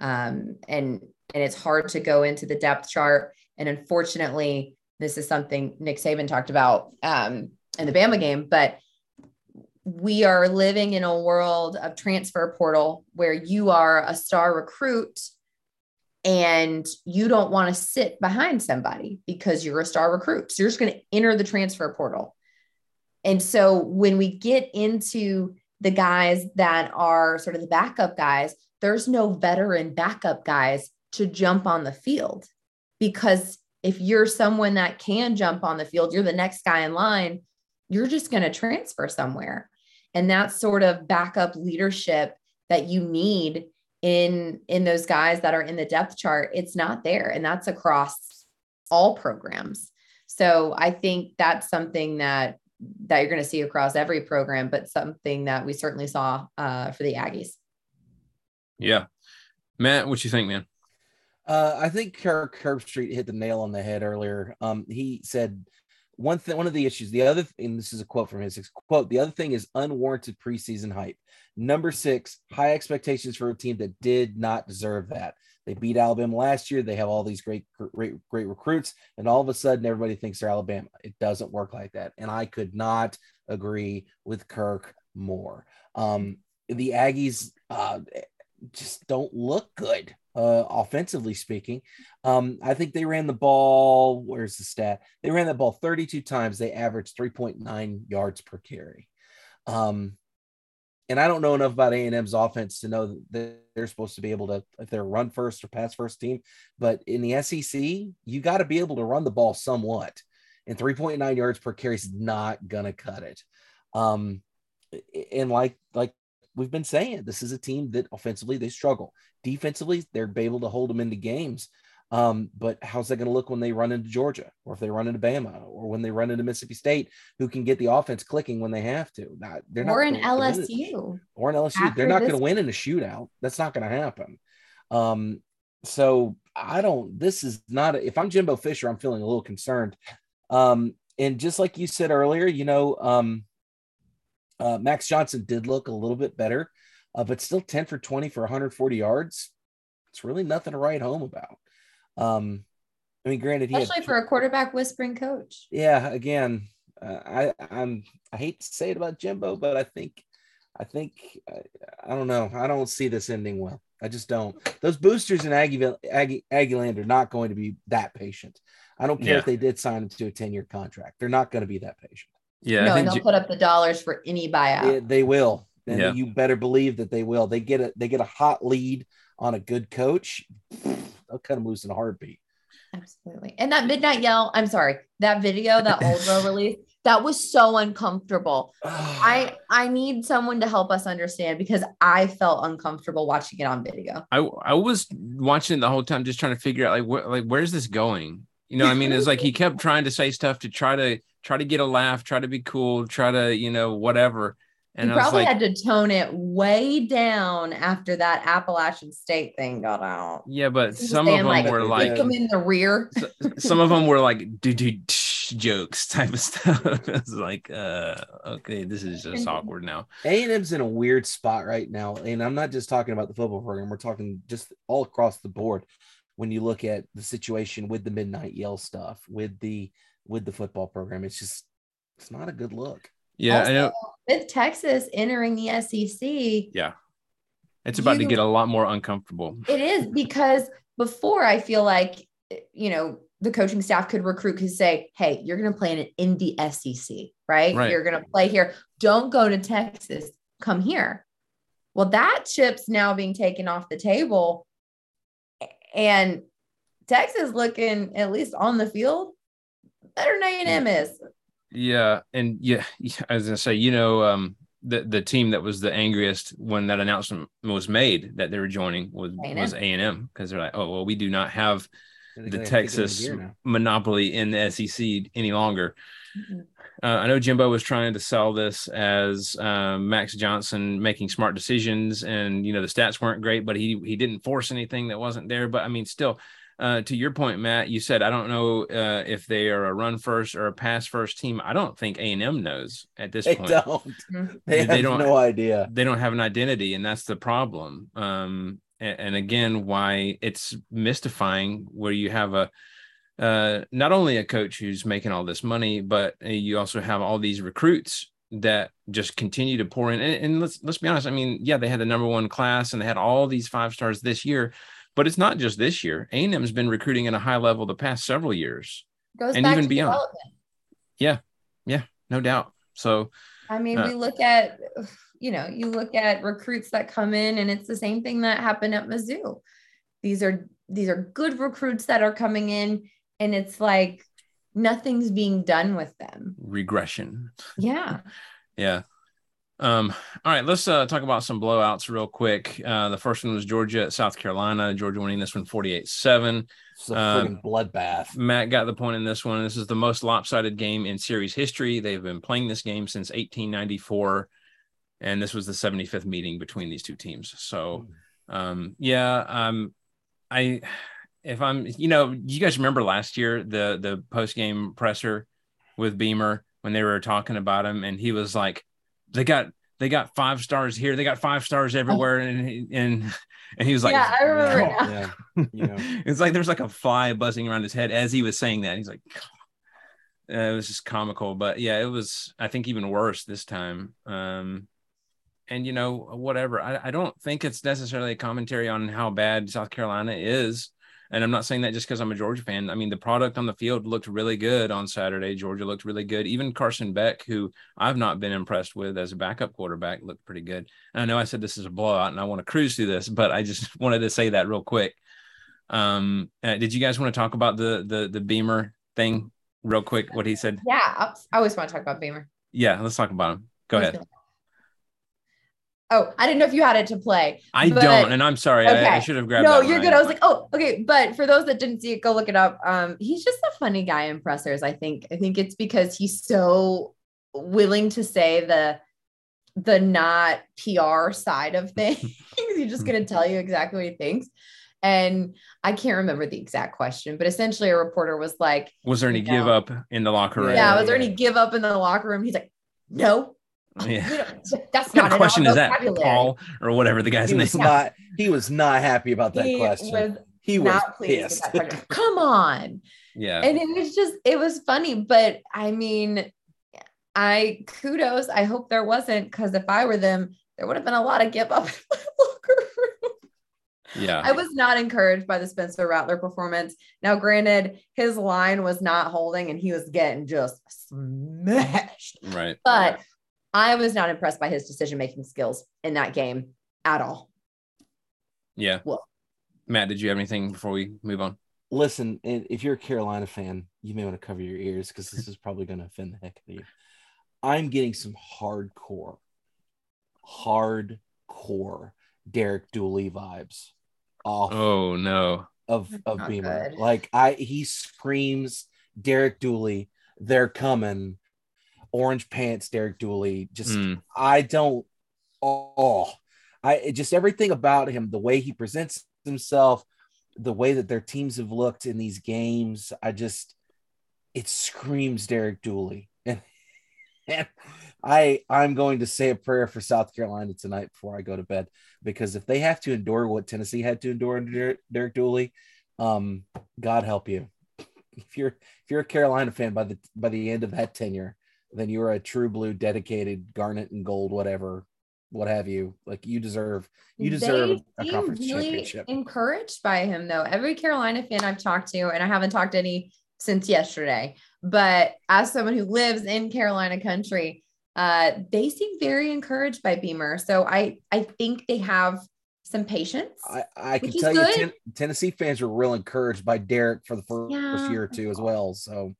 Um, and and it's hard to go into the depth chart and unfortunately this is something nick saban talked about um, in the bama game but we are living in a world of transfer portal where you are a star recruit and you don't want to sit behind somebody because you're a star recruit. So you're just going to enter the transfer portal. And so when we get into the guys that are sort of the backup guys, there's no veteran backup guys to jump on the field because if you're someone that can jump on the field, you're the next guy in line, you're just going to transfer somewhere. And that sort of backup leadership that you need in in those guys that are in the depth chart it's not there. And that's across all programs. So i think that's something that that you're going to see across every program but something that we certainly saw uh, for the aggies. Yeah. Matt what you think man? Uh, I think Kirk Herbstreit hit the nail on the head earlier. Um, he said one thing, one of the issues, the other, and this is a quote from his quote, the other thing is unwarranted preseason hype. Number six, high expectations for a team that did not deserve that. They beat Alabama last year. They have all these great, great, great recruits, and all of a sudden, everybody thinks they're Alabama. It doesn't work like that. And I could not agree with Kirk more. Um, the Aggies uh, just don't look good uh, offensively speaking. Um, I think they ran the ball. Where's the stat? They ran the ball 32 times. They averaged 3.9 yards per carry. Um, and I don't know enough about A&M's offense to know that they're supposed to be able to, if they're run first or pass first team. But in the SEC, you got to be able to run the ball somewhat. And 3.9 yards per carry is not going to cut it. Um, and like, like we've been saying, this is a team that offensively they struggle. Defensively, they're able to hold them into games. Um, but how's that going to look when they run into Georgia or if they run into Bama or when they run into Mississippi State, who can get the offense clicking when they have to? Not, they're or not in LSU. Or in LSU. They're not going to win in a shootout. That's not going to happen. Um, so I don't, this is not, a, if I'm Jimbo Fisher, I'm feeling a little concerned. Um, and just like you said earlier, you know, um, uh, Max Johnson did look a little bit better, uh, but still 10 for 20 for 140 yards. It's really nothing to write home about. Um, I mean, granted, he especially had, for a quarterback whispering coach. Yeah, again, uh, I I'm I hate to say it about Jimbo, but I think I think I, I don't know. I don't see this ending well. I just don't. Those boosters in Aggie, Aggie, Aggieland are not going to be that patient. I don't care yeah. if they did sign him to a 10 year contract. They're not going to be that patient. Yeah. No, and they'll put up the dollars for any buyout. They, they will. And yeah. you better believe that they will. They get a they get a hot lead on a good coach they'll cut him loose in a heartbeat. Absolutely. And that midnight yell, I'm sorry, that video, that old row release, that was so uncomfortable. I I need someone to help us understand because I felt uncomfortable watching it on video. I I was watching it the whole time just trying to figure out like where like where's this going? You know, I mean, it's like he kept trying to say stuff to try to try to get a laugh, try to be cool, try to, you know, whatever. And you probably like, had to tone it way down after that Appalachian State thing got out. Yeah, but some of them like, were like them in the rear. some of them were like do do jokes type of stuff. it's like, uh, okay, this is just awkward now. A and M's in a weird spot right now, and I'm not just talking about the football program. We're talking just all across the board. When you look at the situation with the midnight yell stuff, with the with the football program, it's just it's not a good look. Yeah, also, I know. With Texas entering the SEC, yeah, it's about you, to get a lot more uncomfortable. It is because before I feel like you know the coaching staff could recruit could say, "Hey, you're going to play in an in the SEC, right? right? You're going to play here. Don't go to Texas. Come here." Well, that chip's now being taken off the table, and Texas looking at least on the field better than A and M is. Yeah, and yeah, I was gonna say, you know, um, the the team that was the angriest when that announcement was made that they were joining was A&M. was A and M because they're like, oh well, we do not have the Texas monopoly in the SEC any longer. Mm-hmm. uh, I know Jimbo was trying to sell this as um, Max Johnson making smart decisions, and you know the stats weren't great, but he he didn't force anything that wasn't there. But I mean, still, uh, to your point, Matt, you said I don't know uh, if they are a run first or a pass first team. I don't think A and M knows at this point. They point. don't. Mhm. They, have don't no idea. They don't have an identity, and that's the problem. Um, and, and again, why it's mystifying where you have a uh, not only a coach who's making all this money, but uh, you also have all these recruits that just continue to pour in. And, and let's let's be honest. I mean, yeah, they had the number one class and they had all these five stars this year, but it's not just this year. A and M's been recruiting at a high level the past several years, Goes and back even to beyond. Yeah, yeah, no doubt. So I mean, Uh, we look at, you know, you look at recruits that come in, and it's the same thing that happened at Mizzou. These are these are good recruits that are coming in, and it's like nothing's being done with them. regression. Yeah. Yeah. Um, all right, let's uh, talk about some blowouts real quick. Uh, the first one was Georgia at South Carolina. Georgia winning this one 48 7. It's a Um, bloodbath. Matt got the point in this one. This is the most lopsided game in series history. They've been playing this game since 1894, and this was the 75th meeting between these two teams. So, um, yeah, um, I, if I'm, you know, you guys remember last year the the post game presser with Beamer when they were talking about him, and he was like, they got they got five stars here, they got five stars everywhere, and he- and and he was like, yeah, I remember it now. Yeah. You know. it's like there's like a fly buzzing around his head as he was saying that. He's like, uh, it was just comical, but yeah, it was. I think even worse this time. Um, and you know, whatever. I, I don't think it's necessarily a commentary on how bad South Carolina is. And I'm not saying that just because I'm a Georgia fan. I mean, the product on the field looked really good on Saturday. Georgia looked really good. Even Carson Beck, who I've not been impressed with as a backup quarterback, looked pretty good. And I know I said this is a blowout and I want to cruise through this, but I just wanted to say that real quick. Um, uh, did you guys want to talk about the the the Beamer thing real quick? What he said? Yeah, I I always want to talk about Beamer. Yeah, let's talk about him. Go ahead. Oh, I didn't know if you had it to play. I but- don't, and I'm sorry. I, I should have grabbed. It. No, that you're good. I was like, oh, okay. But for those that didn't see it, go look it up. Um, he's just a funny guy in pressers. I think. I think it's because he's so willing to say the the not PR side of things. he's just gonna tell you exactly what he thinks. And I can't remember the exact question, but essentially a reporter was like, Was there any you give up in the locker room? Yeah, was there any give up in the locker room? He's like, no. Yeah. That's What not in question is that. Paul, or whatever the guy's He name? was not. He was not happy about that He question. was he was not pleased with pissed. Come on. Yeah. and it was just it was funny but i mean i kudos i hope there wasn't because if i were them there would have been a lot of give up in my locker room Yeah. i was not encouraged by the spencer rattler performance now granted his line was not holding and he was getting just smashed right. but i was not impressed by his decision making skills in that game at all Yeah. Well- Matt, did you have anything before we move on? Listen, and if you're a Carolina fan, you may want to cover your ears because this is probably going to offend the heck out of you. I'm getting some hardcore, hardcore Derek Dooley vibes off Oh no. of of not Beamer. good. Like I, he screams Derek Dooley, they're coming. Orange pants, Derek Dooley. Just Mm. I don't. Oh, I just everything about him, the way he presents himself, the way that their teams have looked in these games. I just it screams Derek Dooley, and, and I I'm going to say a prayer for South Carolina tonight before I go to bed because if they have to endure what Tennessee had to endure under Derek, Derek Dooley, um, God help you. If you're if you're a Carolina fan by the by the end of that tenure, then you are a true blue, dedicated garnet and gold, whatever, what have you. Like you deserve you deserve They a conference really championship. Encouraged by him though. Every Carolina fan I've talked to, and I haven't talked to any since yesterday, but as someone who lives in Carolina country, uh, they seem very encouraged by Beamer. So I I think they have some patience. I, I can tell you, ten, Tennessee fans were real encouraged by Derek for the first, Yeah. year or two as well. So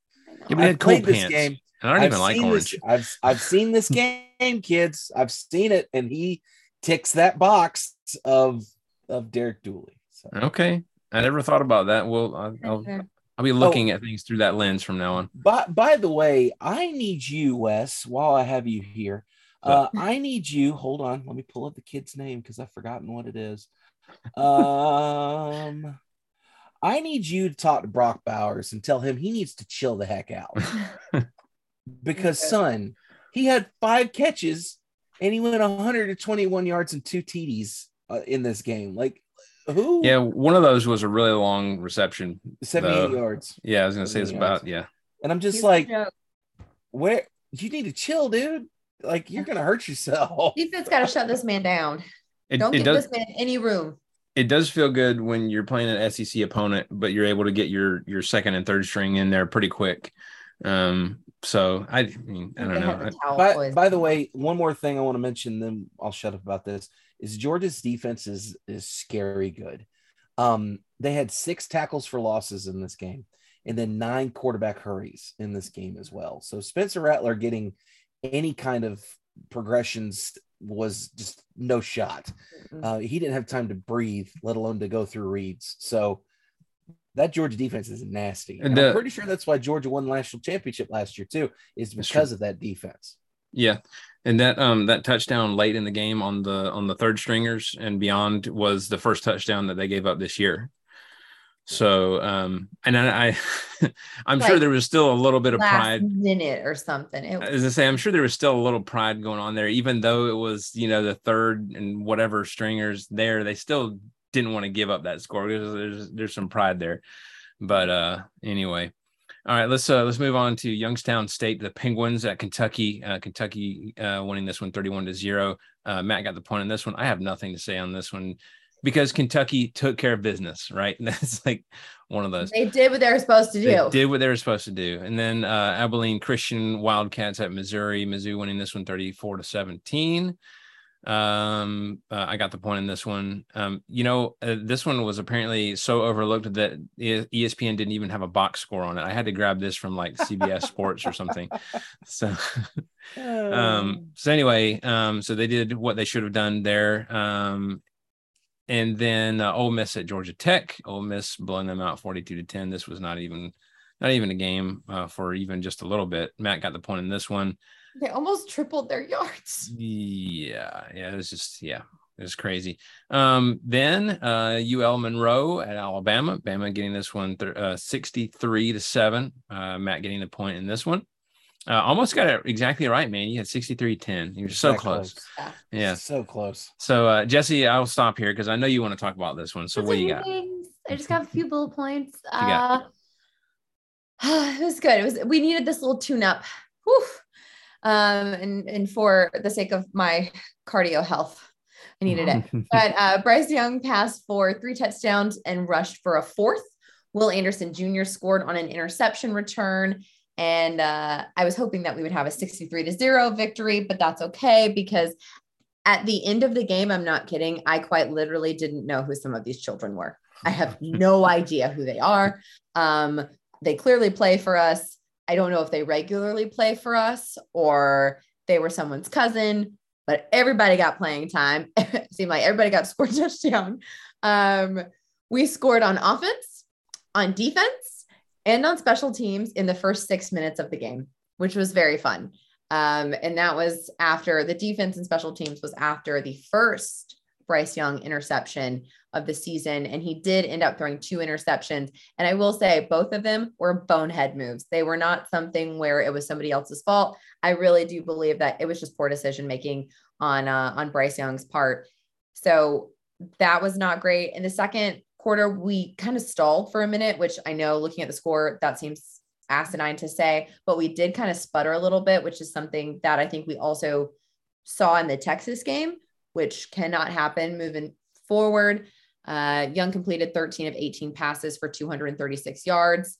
Yeah, but I've had cool played this game. I don't I've even like seen orange. This, I've I've seen this game, kids. I've seen it, and he ticks that box of of Derek Dooley. So Okay. I never thought about that. Well, I'll, I'll, I'll be looking oh, at things through that lens from now on. By by the way, I need you, Wes, while I have you here. Uh, I need you. Hold on, let me pull up the kid's name because I've forgotten what it is. Um, I need you to talk to Brock Bowers and tell him he needs to chill the heck out. because, son, he had five catches and he went 121 yards and two TDs uh, in this game. Like, who? Yeah, one of those was a really long reception. 78 yards. Yeah, I was gonna say it's about yeah. And I'm just He's like, where you need to chill, dude. Like you're gonna hurt yourself. Defense got to shut this man down. It, Don't give does, this man any room. It does feel good when you're playing an SEC opponent, but you're able to get your your second and third string in there pretty quick. Um, so I, I mean, I don't know. By, by the way, one more thing I want to mention, then I'll shut up about this. Is Georgia's defense is is scary good. Um, they had six tackles for losses in this game, and then nine quarterback hurries in this game as well. So Spencer Rattler getting any kind of progressions was just no shot. Mm-hmm. Uh, he didn't have time to breathe, let alone to go through reads. So that Georgia defense is nasty. And, and I'm pretty sure that's why Georgia won the national championship last year too, is because of that defense. Yeah. And that um that touchdown late in the game on the on the third stringers and beyond was the first touchdown that they gave up this year. So um and I, I I'm like sure there was still a little bit of pride minute or something. It was- As I say, I'm sure there was still a little pride going on there, even though it was, you know, the third and whatever stringers there, they still didn't want to give up that score because there's there's some pride there. But uh anyway. All right, let's uh let's move on to Youngstown State, the Penguins at Kentucky. Uh, Kentucky uh, winning this one 31 to 0. Uh, Matt got the point in this one. I have nothing to say on this one because Kentucky took care of business, right? That's like one of those. They did what they were supposed to do. They did what they were supposed to do. And then uh, Abilene Christian Wildcats at Missouri. Mizzou winning this one 34 to 17. Um, uh, I got the point in this one. Um, you know, uh, this one was apparently so overlooked that ESPN didn't even have a box score on it. I had to grab this from like CBS Sports or something. So, um, so anyway, um, so they did what they should have done there. Um, and then uh, Ole Miss at Georgia Tech. Ole Miss blowing them out 42 to 10. This was not even not even a game uh, for even just a little bit. Matt got the point in this one. They almost tripled their yards. Yeah, yeah, it was just yeah, it was crazy. Um, then uh, UL Monroe at Alabama. Bama getting this one th- uh, 63 to 7. Uh, Matt getting the point in this one. Uh, almost got it exactly right, man. You had 63 10. You're so close. close. Yeah. yeah. So close. So, uh, Jesse, I'll stop here because I know you want to talk about this one. So, That's what do you got? I just got a few bullet points. Uh, it was good. It was, we needed this little tune up. Um, and, and for the sake of my cardio health, I needed it. but uh, Bryce Young passed for three touchdowns and rushed for a fourth. Will Anderson Jr. scored on an interception return. And uh, I was hoping that we would have a 63 to 0 victory, but that's okay because at the end of the game, I'm not kidding. I quite literally didn't know who some of these children were. I have no idea who they are. Um, they clearly play for us. I don't know if they regularly play for us or they were someone's cousin, but everybody got playing time. it seemed like everybody got scored touchdown. Um, we scored on offense, on defense, and on special teams in the first six minutes of the game, which was very fun. Um, and that was after the defense and special teams was after the first Bryce Young interception of the season. And he did end up throwing two interceptions. And I will say both of them were bonehead moves. They were not something where it was somebody else's fault. I really do believe that it was just poor decision making on uh, on Bryce Young's part. So that was not great. And the second quarter, we kind of stalled for a minute, which I know looking at the score, that seems asinine to say, but we did kind of sputter a little bit, which is something that I think we also saw in the Texas game, which cannot happen moving forward. Uh, Young completed 13 of 18 passes for 236 yards.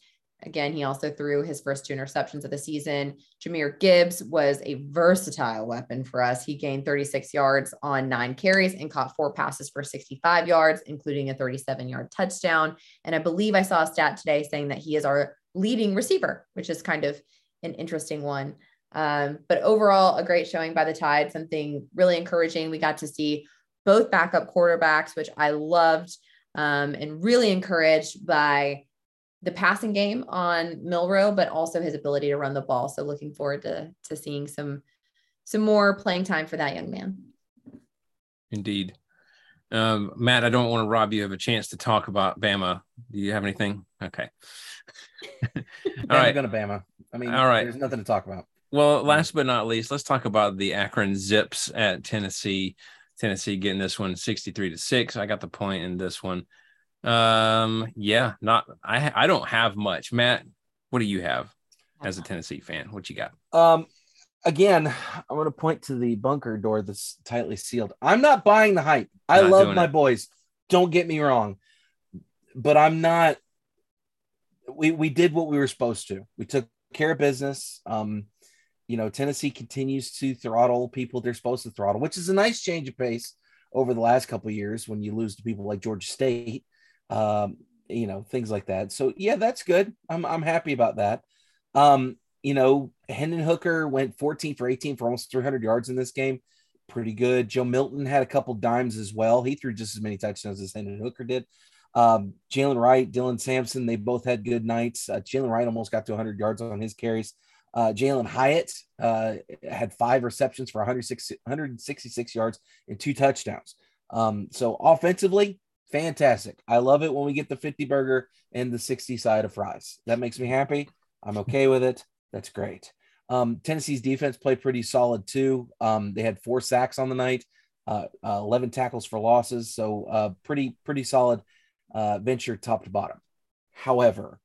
Again, he also threw his first two interceptions of the season. Jahmyr Gibbs was a versatile weapon for us. He gained 36 yards on nine carries and caught four passes for 65 yards, including a 37 yard touchdown. And I believe I saw a stat today saying that he is our leading receiver, which is kind of an interesting one. Um, but overall, a great showing by the Tide, something really encouraging. We got to see both backup quarterbacks, which I loved um, and really encouraged by the passing game on Milroe, but also his ability to run the ball. So looking forward to to seeing some some more playing time for that young man. Indeed. Um, Matt, I don't want to rob you of a chance to talk about Bama. Do you have anything? Okay. All right. Going to Bama. I mean, all right. There's nothing to talk about. Well, last but not least, let's talk about the Akron Zips at Tennessee. Tennessee getting this one 63 to 6. I got the point in this one. Um, yeah, not I I don't have much. Matt, what do you have as a Tennessee fan? What you got? Um again, I'm going to point to the bunker door that's tightly sealed. I'm not buying the hype. I not love my it. boys. Don't get me wrong. But I'm not we we did what we were supposed to. We took care of business. Um you know, Tennessee continues to throttle people they're supposed to throttle, which is a nice change of pace over the last couple years when you lose to people like Georgia State, um, you know, things like that. So yeah, that's good. I'm I'm happy about that. Um, you know, Hendon Hooker went 14 for 18 for almost 300 yards in this game. Pretty good. Joe Milton had a couple dimes as well. He threw just as many touchdowns as Hendon Hooker did. Um, Jaylen Wright, Dylan Sampson, they both had good nights. Uh, Jaylen Wright almost got to 100 yards on his carries. Uh, Jalin Hyatt uh, had five receptions for 166 yards and two touchdowns. Um, so offensively, fantastic. I love it when we get the 50 burger and the 60 side of fries. That makes me happy. I'm okay with it. That's great. Um, Tennessee's defense played pretty solid too. Um, they had four sacks on the night, uh, uh 11 tackles for losses. So uh, pretty, pretty solid uh, venture top to bottom. However,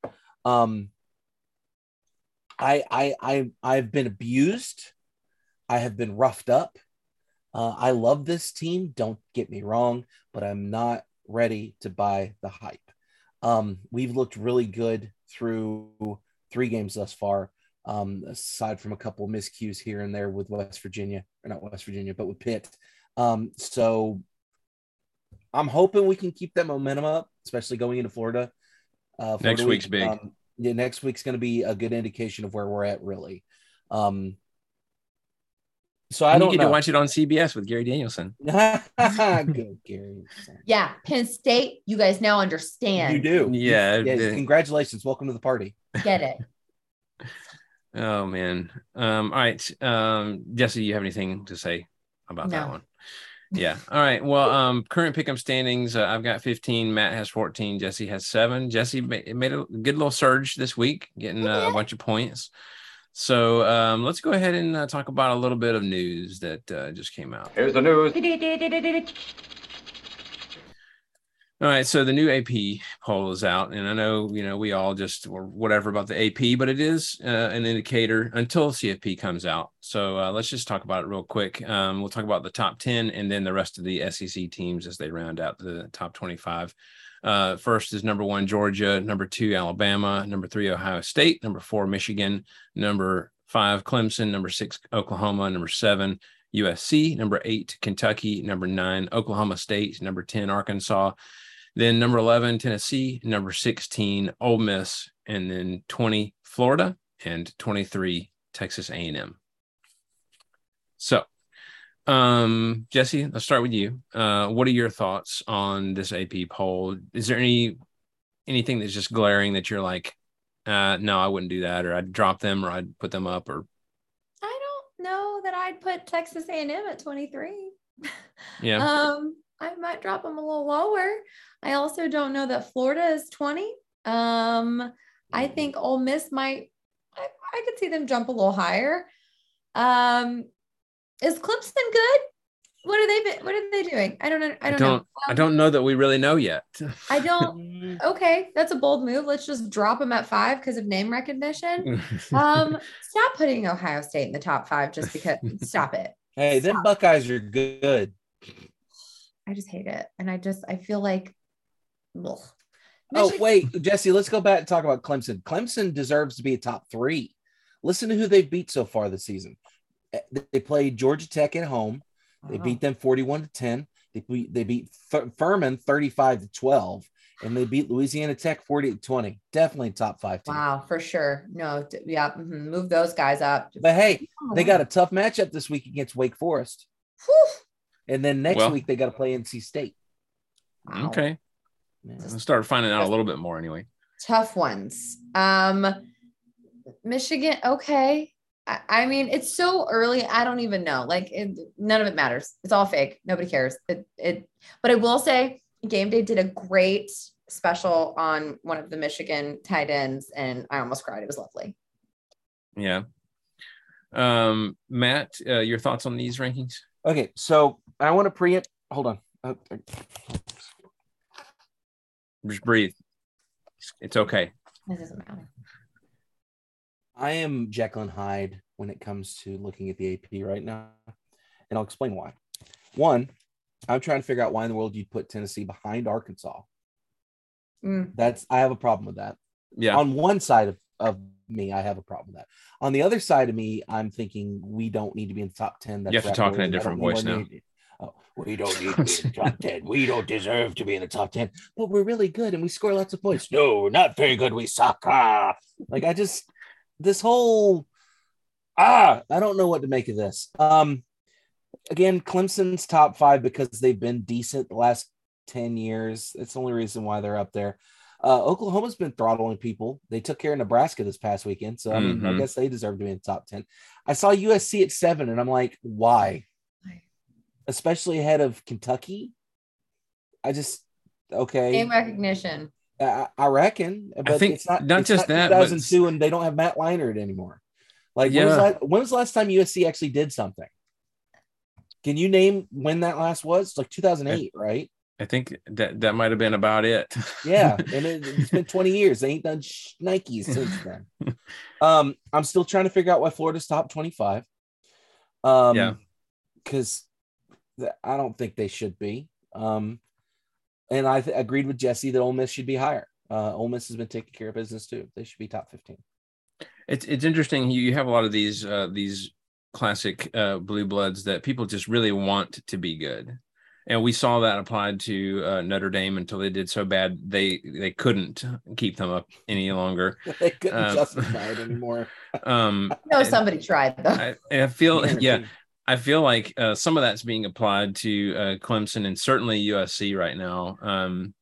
um, I I I I've been abused. I have been roughed up. Uh, I love this team. Don't get me wrong, but I'm not ready to buy the hype. Um, we've looked really good through three games thus far. Um, aside from a couple of miscues here and there with West Virginia, or not West Virginia, but with Pitt. Um, so I'm hoping we can keep that momentum up, especially going into Florida. Uh, Florida Next week's week. big. Um, yeah, next week's going to be a good indication of where we're at, really. Um, so I don't get know. to watch it on CBS with Gary Danielson. good, Gary. Yeah, Penn State. You guys now understand. You do. Yeah. yeah congratulations. Welcome to the party. Get it. oh man. Um, all right. Um, Jesse, you have anything to say about no. that one? yeah. All right. Well, um, current pick'em standings. Uh, I've got 15. Matt has 14. Jesse has seven. Jesse made, made a good little surge this week, getting uh, a bunch of points. So um, let's go ahead and uh, talk about a little bit of news that uh, just came out. Here's the news. All right, so the new AP poll is out, and I know you know we all just or whatever about the AP, but it is uh, an indicator until CFP comes out. So uh, let's just talk about it real quick. Um, we'll talk about the top ten, and then the rest of the SEC teams as they round out the top twenty-five. Uh, first is number one Georgia, number two Alabama, number three Ohio State, number four Michigan, number five Clemson, number six Oklahoma, number seven USC, number eight Kentucky, number nine Oklahoma State, number ten Arkansas then number 11, Tennessee. Number 16, Ole Miss. And then 20, Florida. And 23, Texas A&M. So, um, Jesse, let's start with you. Uh, what are your thoughts on this AP poll? Is there any anything that's just glaring that you're like, uh, no, I wouldn't do that, or I'd drop them, or I'd put them up, or I don't know that I'd put Texas A&M at 23. Yeah. um, I might drop them a little lower. I also don't know that Florida is 20. Um, I mm-hmm. think Ole Miss might, I, I could see them jump a little higher. Um, is Clemson good? What are they? What are they doing? I don't know. I don't, I don't know. I don't know that we really know yet. I don't. Okay, that's a bold move. Let's just drop them at five because of name recognition. um, stop putting Ohio State in the top five just because. stop it. Hey, stop. them Buckeyes are good. I just hate it, and I just I feel like Ugh. Oh, wait, Jesse, let's go back and talk about Clemson. Clemson deserves to be a top three. Listen to who they've beat so far this season. They played Georgia Tech at home. They beat them 41 to 10. They beat, they beat Furman 35 to 12. And they beat Louisiana Tech 40 to 20. Definitely top five team. Wow, for sure. No, yeah, mm-hmm. move those guys up. But hey, they got a tough matchup this week against Wake Forest. Whew. And then next well, week they got to play NC State. Wow. Okay. I'll start finding out a little bit more anyway. tough ones. Um, Michigan, okay. I, I mean, it's so early. I don't even know. Like, it, none of it matters. It's all fake. Nobody cares. It, it. But I will say, Game Day did a great special on one of the Michigan tight ends, and I almost cried. It was lovely. Yeah. Um, Matt, uh, your thoughts on these rankings? Okay, so I want to preempt. Hold on. Uh, uh, Just breathe. It's okay. It doesn't matter. I am Jekyll and Hyde when it comes to looking at the AP right now, and I'll explain why. One, I'm trying to figure out why in the world you'd put Tennessee behind Arkansas. Mm. That's I have a problem with that. Yeah. On one side of, of me, I have a problem with that. On the other side of me, I'm thinking we don't need to be in the top 10. That's You have to talk in a different voice now. Oh, we don't need to be in the top 10. We don't deserve to be in the top 10, but we're really good and we score lots of points. No, we're not very good. We suck. Ah. Like I just this whole ah, I don't know what to make of this. Um again, Clemson's top five because they've been decent the last 10 years. It's the only reason why they're up there. Uh, Oklahoma's been throttling people. They took care of Nebraska this past weekend. So, I mean, I Mhm. guess they deserve to be in the top 10. I saw USC at seven, and I'm like, why? Why? Especially ahead of Kentucky. I just, okay. Name recognition. I, I reckon, but think it's not not it's just that, but 2002, and they don't have Matt Leinart anymore. Like, when, was Yeah. when was the last time USC actually did something? Can you name when that last was? Like 2008, right? I think that that might have been about it. Yeah, and it, it's been 20 years. They ain't done sh- Nikes since then. Um, I'm still trying to figure out why Florida's top 25. Um, Yeah. because I don't think they should be. Um, and I th- agreed with Jesse that Ole Miss should be higher. Uh, Ole Miss has been taking care of business too. They should be top 15. It's it's interesting. You you have a lot of these uh, these classic uh, blue bloods that people just really want to be good, and we saw that applied to uh, Notre Dame until they did so bad they they couldn't keep them up any longer. they couldn't Um, justify it anymore. Um, No, and somebody tried though. I, and I feel yeah, Guaranteed. I feel like uh, some of that's being applied to uh, Clemson and certainly USC right now. Um,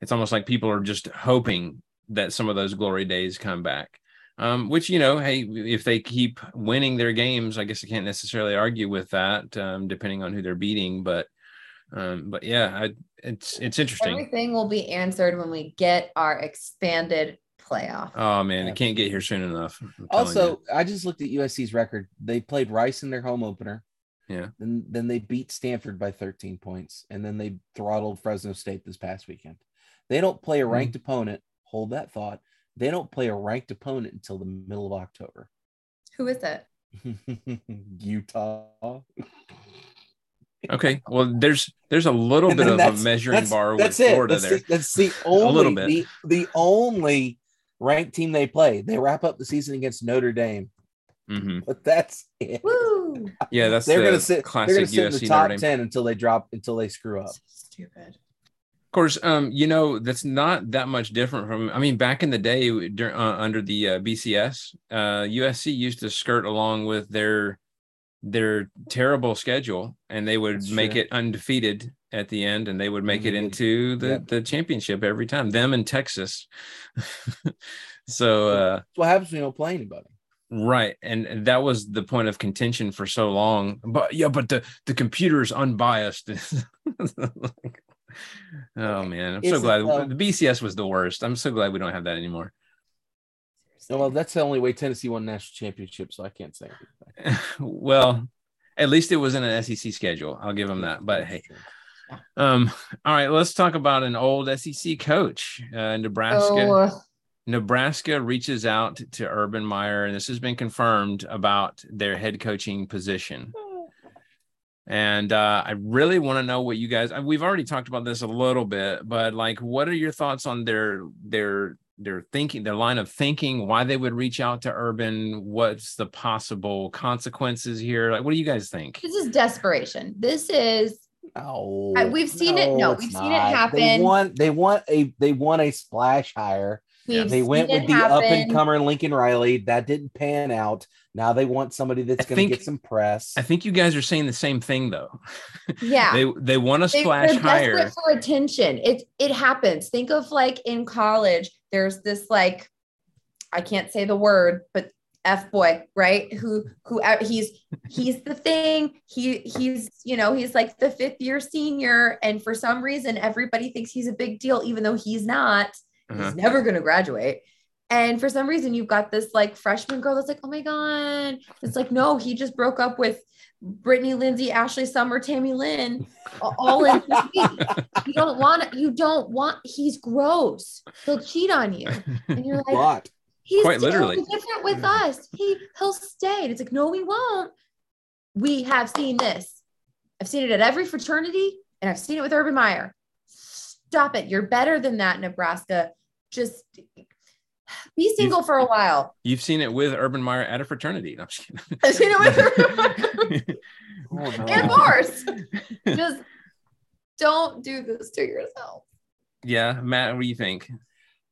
it's almost like people are just hoping that some of those glory days come back. Um, which you know, hey, if they keep winning their games, I guess I can't necessarily argue with that, um, depending on who they're beating. But, um, but yeah, I, it's it's interesting. Everything will be answered when we get our expanded playoff. Oh man, it can't get here soon enough. I'm you. Also, I just looked at USC's record. They played Rice in their home opener. Yeah. Then then they beat Stanford by 13 points, and then they throttled Fresno State this past weekend. They don't play a ranked hmm. opponent. Hold that thought. They don't play a ranked opponent until the middle of October. Who is it? Utah. okay, well, there's there's a little And bit of a measuring that's- bar with that's it. Florida that's there. The, that's the only a little bit. The, the only ranked team they play. They wrap up the season against Notre Dame, hmm but that's it. Woo! Yeah, that's they're the gonna sit. They're classic gonna sit in USC the top Notre Dame. ten until they drop until they screw up. Stupid. Of course, um, you know that's not that much different from. I mean, back in the day, dur- uh, under the uh, BCS, uh, USC used to skirt along with their their terrible schedule, and they would That's make true. it undefeated at the end, and they would make it into the the championship every time. Them in Texas. so uh, what happens when you don't play anybody. Right. And that was the point of contention for so long. But yeah, but the, the computer's unbiased. oh man. I'm so glad the BCS was the worst. I'm so glad we don't have that anymore. Well, that's the only way Tennessee won national championship, so I can't say well, at least it was in an SEC schedule. I'll give them that. But hey, um, all right, let's talk about an old SEC coach, uh, Nebraska. Oh, Nebraska reaches out to Urban Meyer, and this has been confirmed about their head coaching position. And uh, I really want to know what you guys. uh, We've already talked about this a little bit, but like, what are your thoughts on their their their thinking, their line of thinking? Why they would reach out to Urban? What's the possible consequences here? Like, what do you guys think? this is desperation. This is No, we've seen it- no, we've seen it not. They happen. want they want a they want a splash hire. we've They went with the up and comer Lincoln Riley. That didn't pan out. Now they want somebody that's going to get some press. I think you guys are saying the same thing though. Yeah. they they want a They- splash they're hire. desperate for attention. It it happens. Think of like in college, there's this like I can't say the word, but F boy, right? Who who uh, he's he's the thing. He he's you know he's like the fifth year senior, and for some reason everybody thinks he's a big deal, even though he's not. Uh-huh. He's never going to graduate. And for some reason, you've got this like freshman girl that's like, oh my god, it's like no, he just broke up with Brittany, Lindsay, Ashley, Summer, Tammy Lynn, all in this week. You don't want you don't want. He's gross. He'll cheat on you, and you're like, lot. He's Quite literally. different with us. He he'll stay. And it's like, no, we won't. We have seen this. I've seen it at every fraternity, and I've seen it with Urban Meyer. Stop it. You're better than that, Nebraska. Just be single for a while. You've seen it with Urban Meyer at a fraternity. No, I'm just kidding. I've seen it with Oh, and Morse. Just don't do this to yourself. yeah, Matt, what do you think?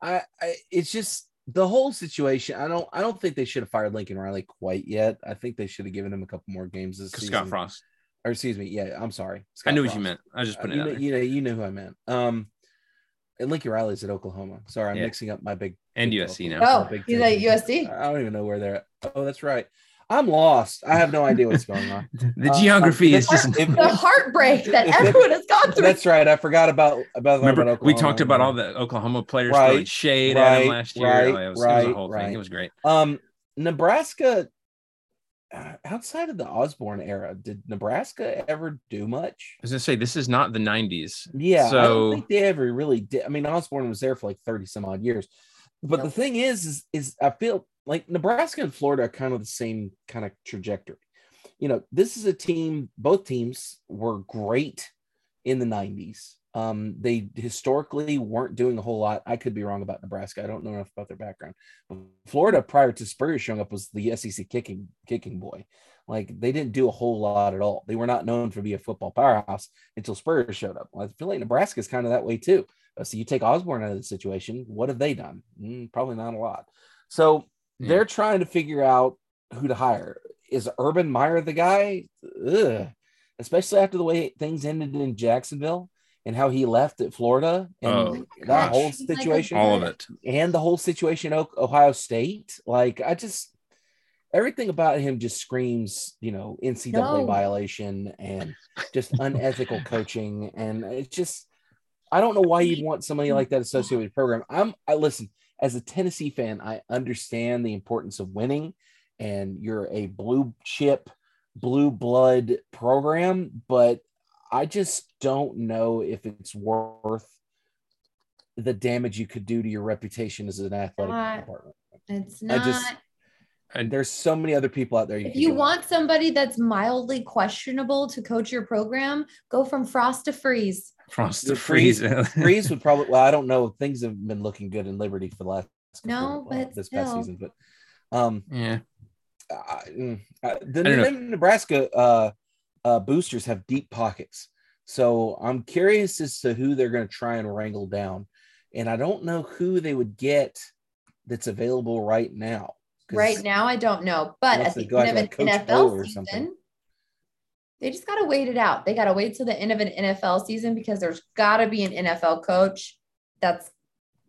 I, I it's just the whole situation. I don't I don't think they should have fired Lincoln Riley quite yet. I think they should have given him a couple more games this season. Scott Frost. Or excuse me, yeah, I'm sorry. I Scott knew what you meant. I was just Uh, putting you it know, you know, you know who I meant. Um, and Lincoln Riley's at Oklahoma. Sorry, I'm Yeah. mixing up my big And USC now. Oh, Big he's Ten. at USC. I don't even know where they're at. Oh, that's right. I'm lost. I have no idea what's going on. The Uh, geography is just. if- The heartbreak that If everyone has gone through. That's right. I forgot about about, Remember, about we talked about all the Oklahoma players Right, throwing shade at him last year. right, Oh, it, was, it was a right, whole thing. It was great. Um, Nebraska, uh, outside of the Osborne era, did Nebraska ever do much? I was gonna say this is not the '90s. Yeah, I don't So think they ever really did. I mean, Osborne was there for like thirty some odd years, but the thing is, is, is I feel like Nebraska and Florida are kind of the same kind of trajectory. You know, this is a team. Both teams were great in the '90s. Um, they historically weren't doing a whole lot. I could be wrong about Nebraska. I don't know enough about their background. Florida, prior to Spurrier showing up, was the SEC kicking kicking boy. Like they didn't do a whole lot at all. They were not known for being a football powerhouse until Spurrier showed up. I feel like Nebraska is kind of that way too. So you take Osborne out of the situation. What have they done? Mm, probably not a lot. So Yeah. they're trying to figure out who to hire. Is Urban Meyer the guy? Ugh. Especially after the way things ended in Jacksonville and how he left at Florida and Oh, that gosh. whole He's like a situation all of it. and the whole situation at Ohio State. Like I just everything about him just screams, you know, NCAA No. violation and just unethical coaching. And it's just I don't know why you'd want somebody like that associated with the program. I'm I listen as a Tennessee fan, I understand the importance of winning, and you're a blue chip, blue blood program, but I just don't know if it's worth the damage you could do to your reputation as an athletic Not- department. It's I not. just- And There's so many other people out there. if you go want somebody that's mildly questionable to coach your program, go from Frost to Freeze. Frost The to freeze. Freeze would probably. Well, I don't know. Things have been looking good in Liberty for the last No, well, but this past season, but um, yeah. I, mm, I- the I don't know. Nebraska uh, uh, boosters have deep pockets, so I'm curious as to who they're going to try and wrangle down, and I don't know who they would get that's available right now. Right now, I don't know, but Unless at the go end of after, an like, Coach NFL something. season, they just got to wait it out. They got to wait till the end of an NFL season because there's got to be an NFL coach that's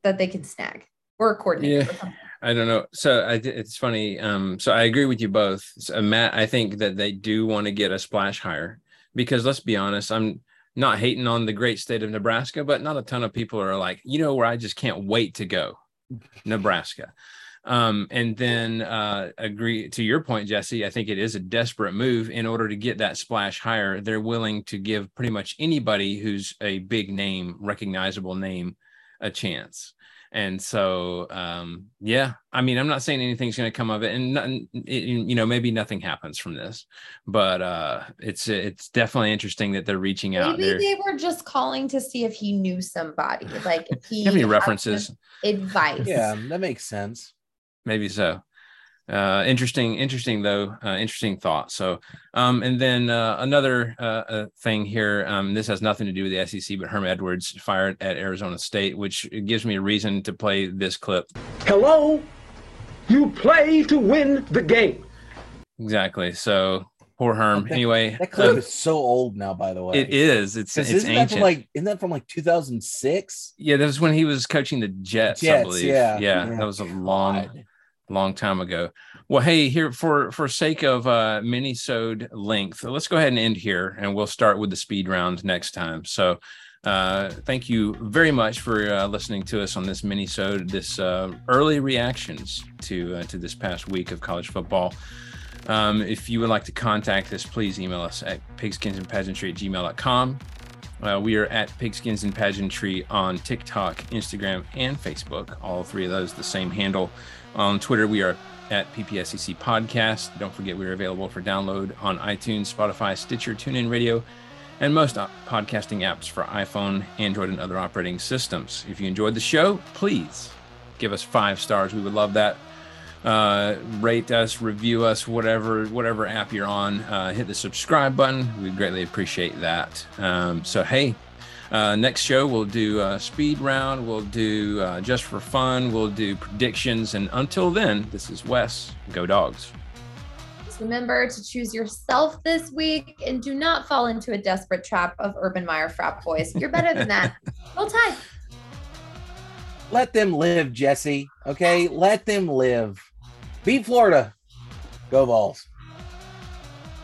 that they can snag or a coordinator. Yeah. I don't know. So I, it's funny. Um, so I agree with you both, so, Matt. I think that they do want to get a splash hire because let's be honest, I'm not hating on the great state of Nebraska, but not a ton of people are like, you know, where I just can't wait to go, Nebraska. Um, and then uh, agree to your point, Jesse. I think it is a desperate move in order to get that splash higher. They're willing to give pretty much anybody who's a big name, recognizable name, a chance. And so, um, yeah, I mean, I'm not saying anything's going to come of it, and nothing, it, you know, maybe nothing happens from this, but uh, it's it's definitely interesting that they're reaching out Maybe there. they were just calling to see if he knew somebody, like if he Do you have any references? Advice. Yeah, that makes sense. Maybe so uh interesting interesting though uh interesting thought so um and then uh another uh, uh thing here um this has nothing to do with the sec but herm edwards fired at arizona state which gives me a reason to play this clip Hello? You play to win the game. exactly so Poor Herm. That- anyway, That clip um, is so old now, by the way. it is. It's 'Cause it's isn't that ancient. from like isn't that from like 2006? yeah, that was when he was coaching the Jets, I Jets, believe. yeah. yeah, Yeah. that was a long, God. Long time ago. Well, hey, here for for sake of uh mini-sode length, let's go ahead and end here, and we'll start with the speed round next time. So, uh, thank you very much for uh, listening to us on this mini-sode, this uh, early reactions to uh, to this past week of college football. Um, if you would like to contact us, please email us at pigskinsandpageantry at gmail.com. Uh, we are at Pigskins and Pageantry on TikTok, Instagram, and Facebook. All three of those, the same handle. On Twitter, we are at PPSEC Podcast. Don't forget, we are available for download on iTunes, Spotify, Stitcher, TuneIn Radio, and most podcasting apps for iPhone, Android, and other operating systems. If you enjoyed the show, please give us five stars. We would love that uh, rate us, review us, whatever whatever app you're on. Uh, hit the subscribe button. We'd greatly appreciate that. Um, so hey, uh, next show we'll do uh, speed round. We'll do uh, just for fun. We'll do predictions. And until then, this is Wes. Go dogs. Just remember to choose yourself this week and do not fall into a desperate trap of Urban Meyer frat boys. You're better than that. Roll Tide. Let them live, Jesse. Okay, let them live. Beat Florida. Go Vols.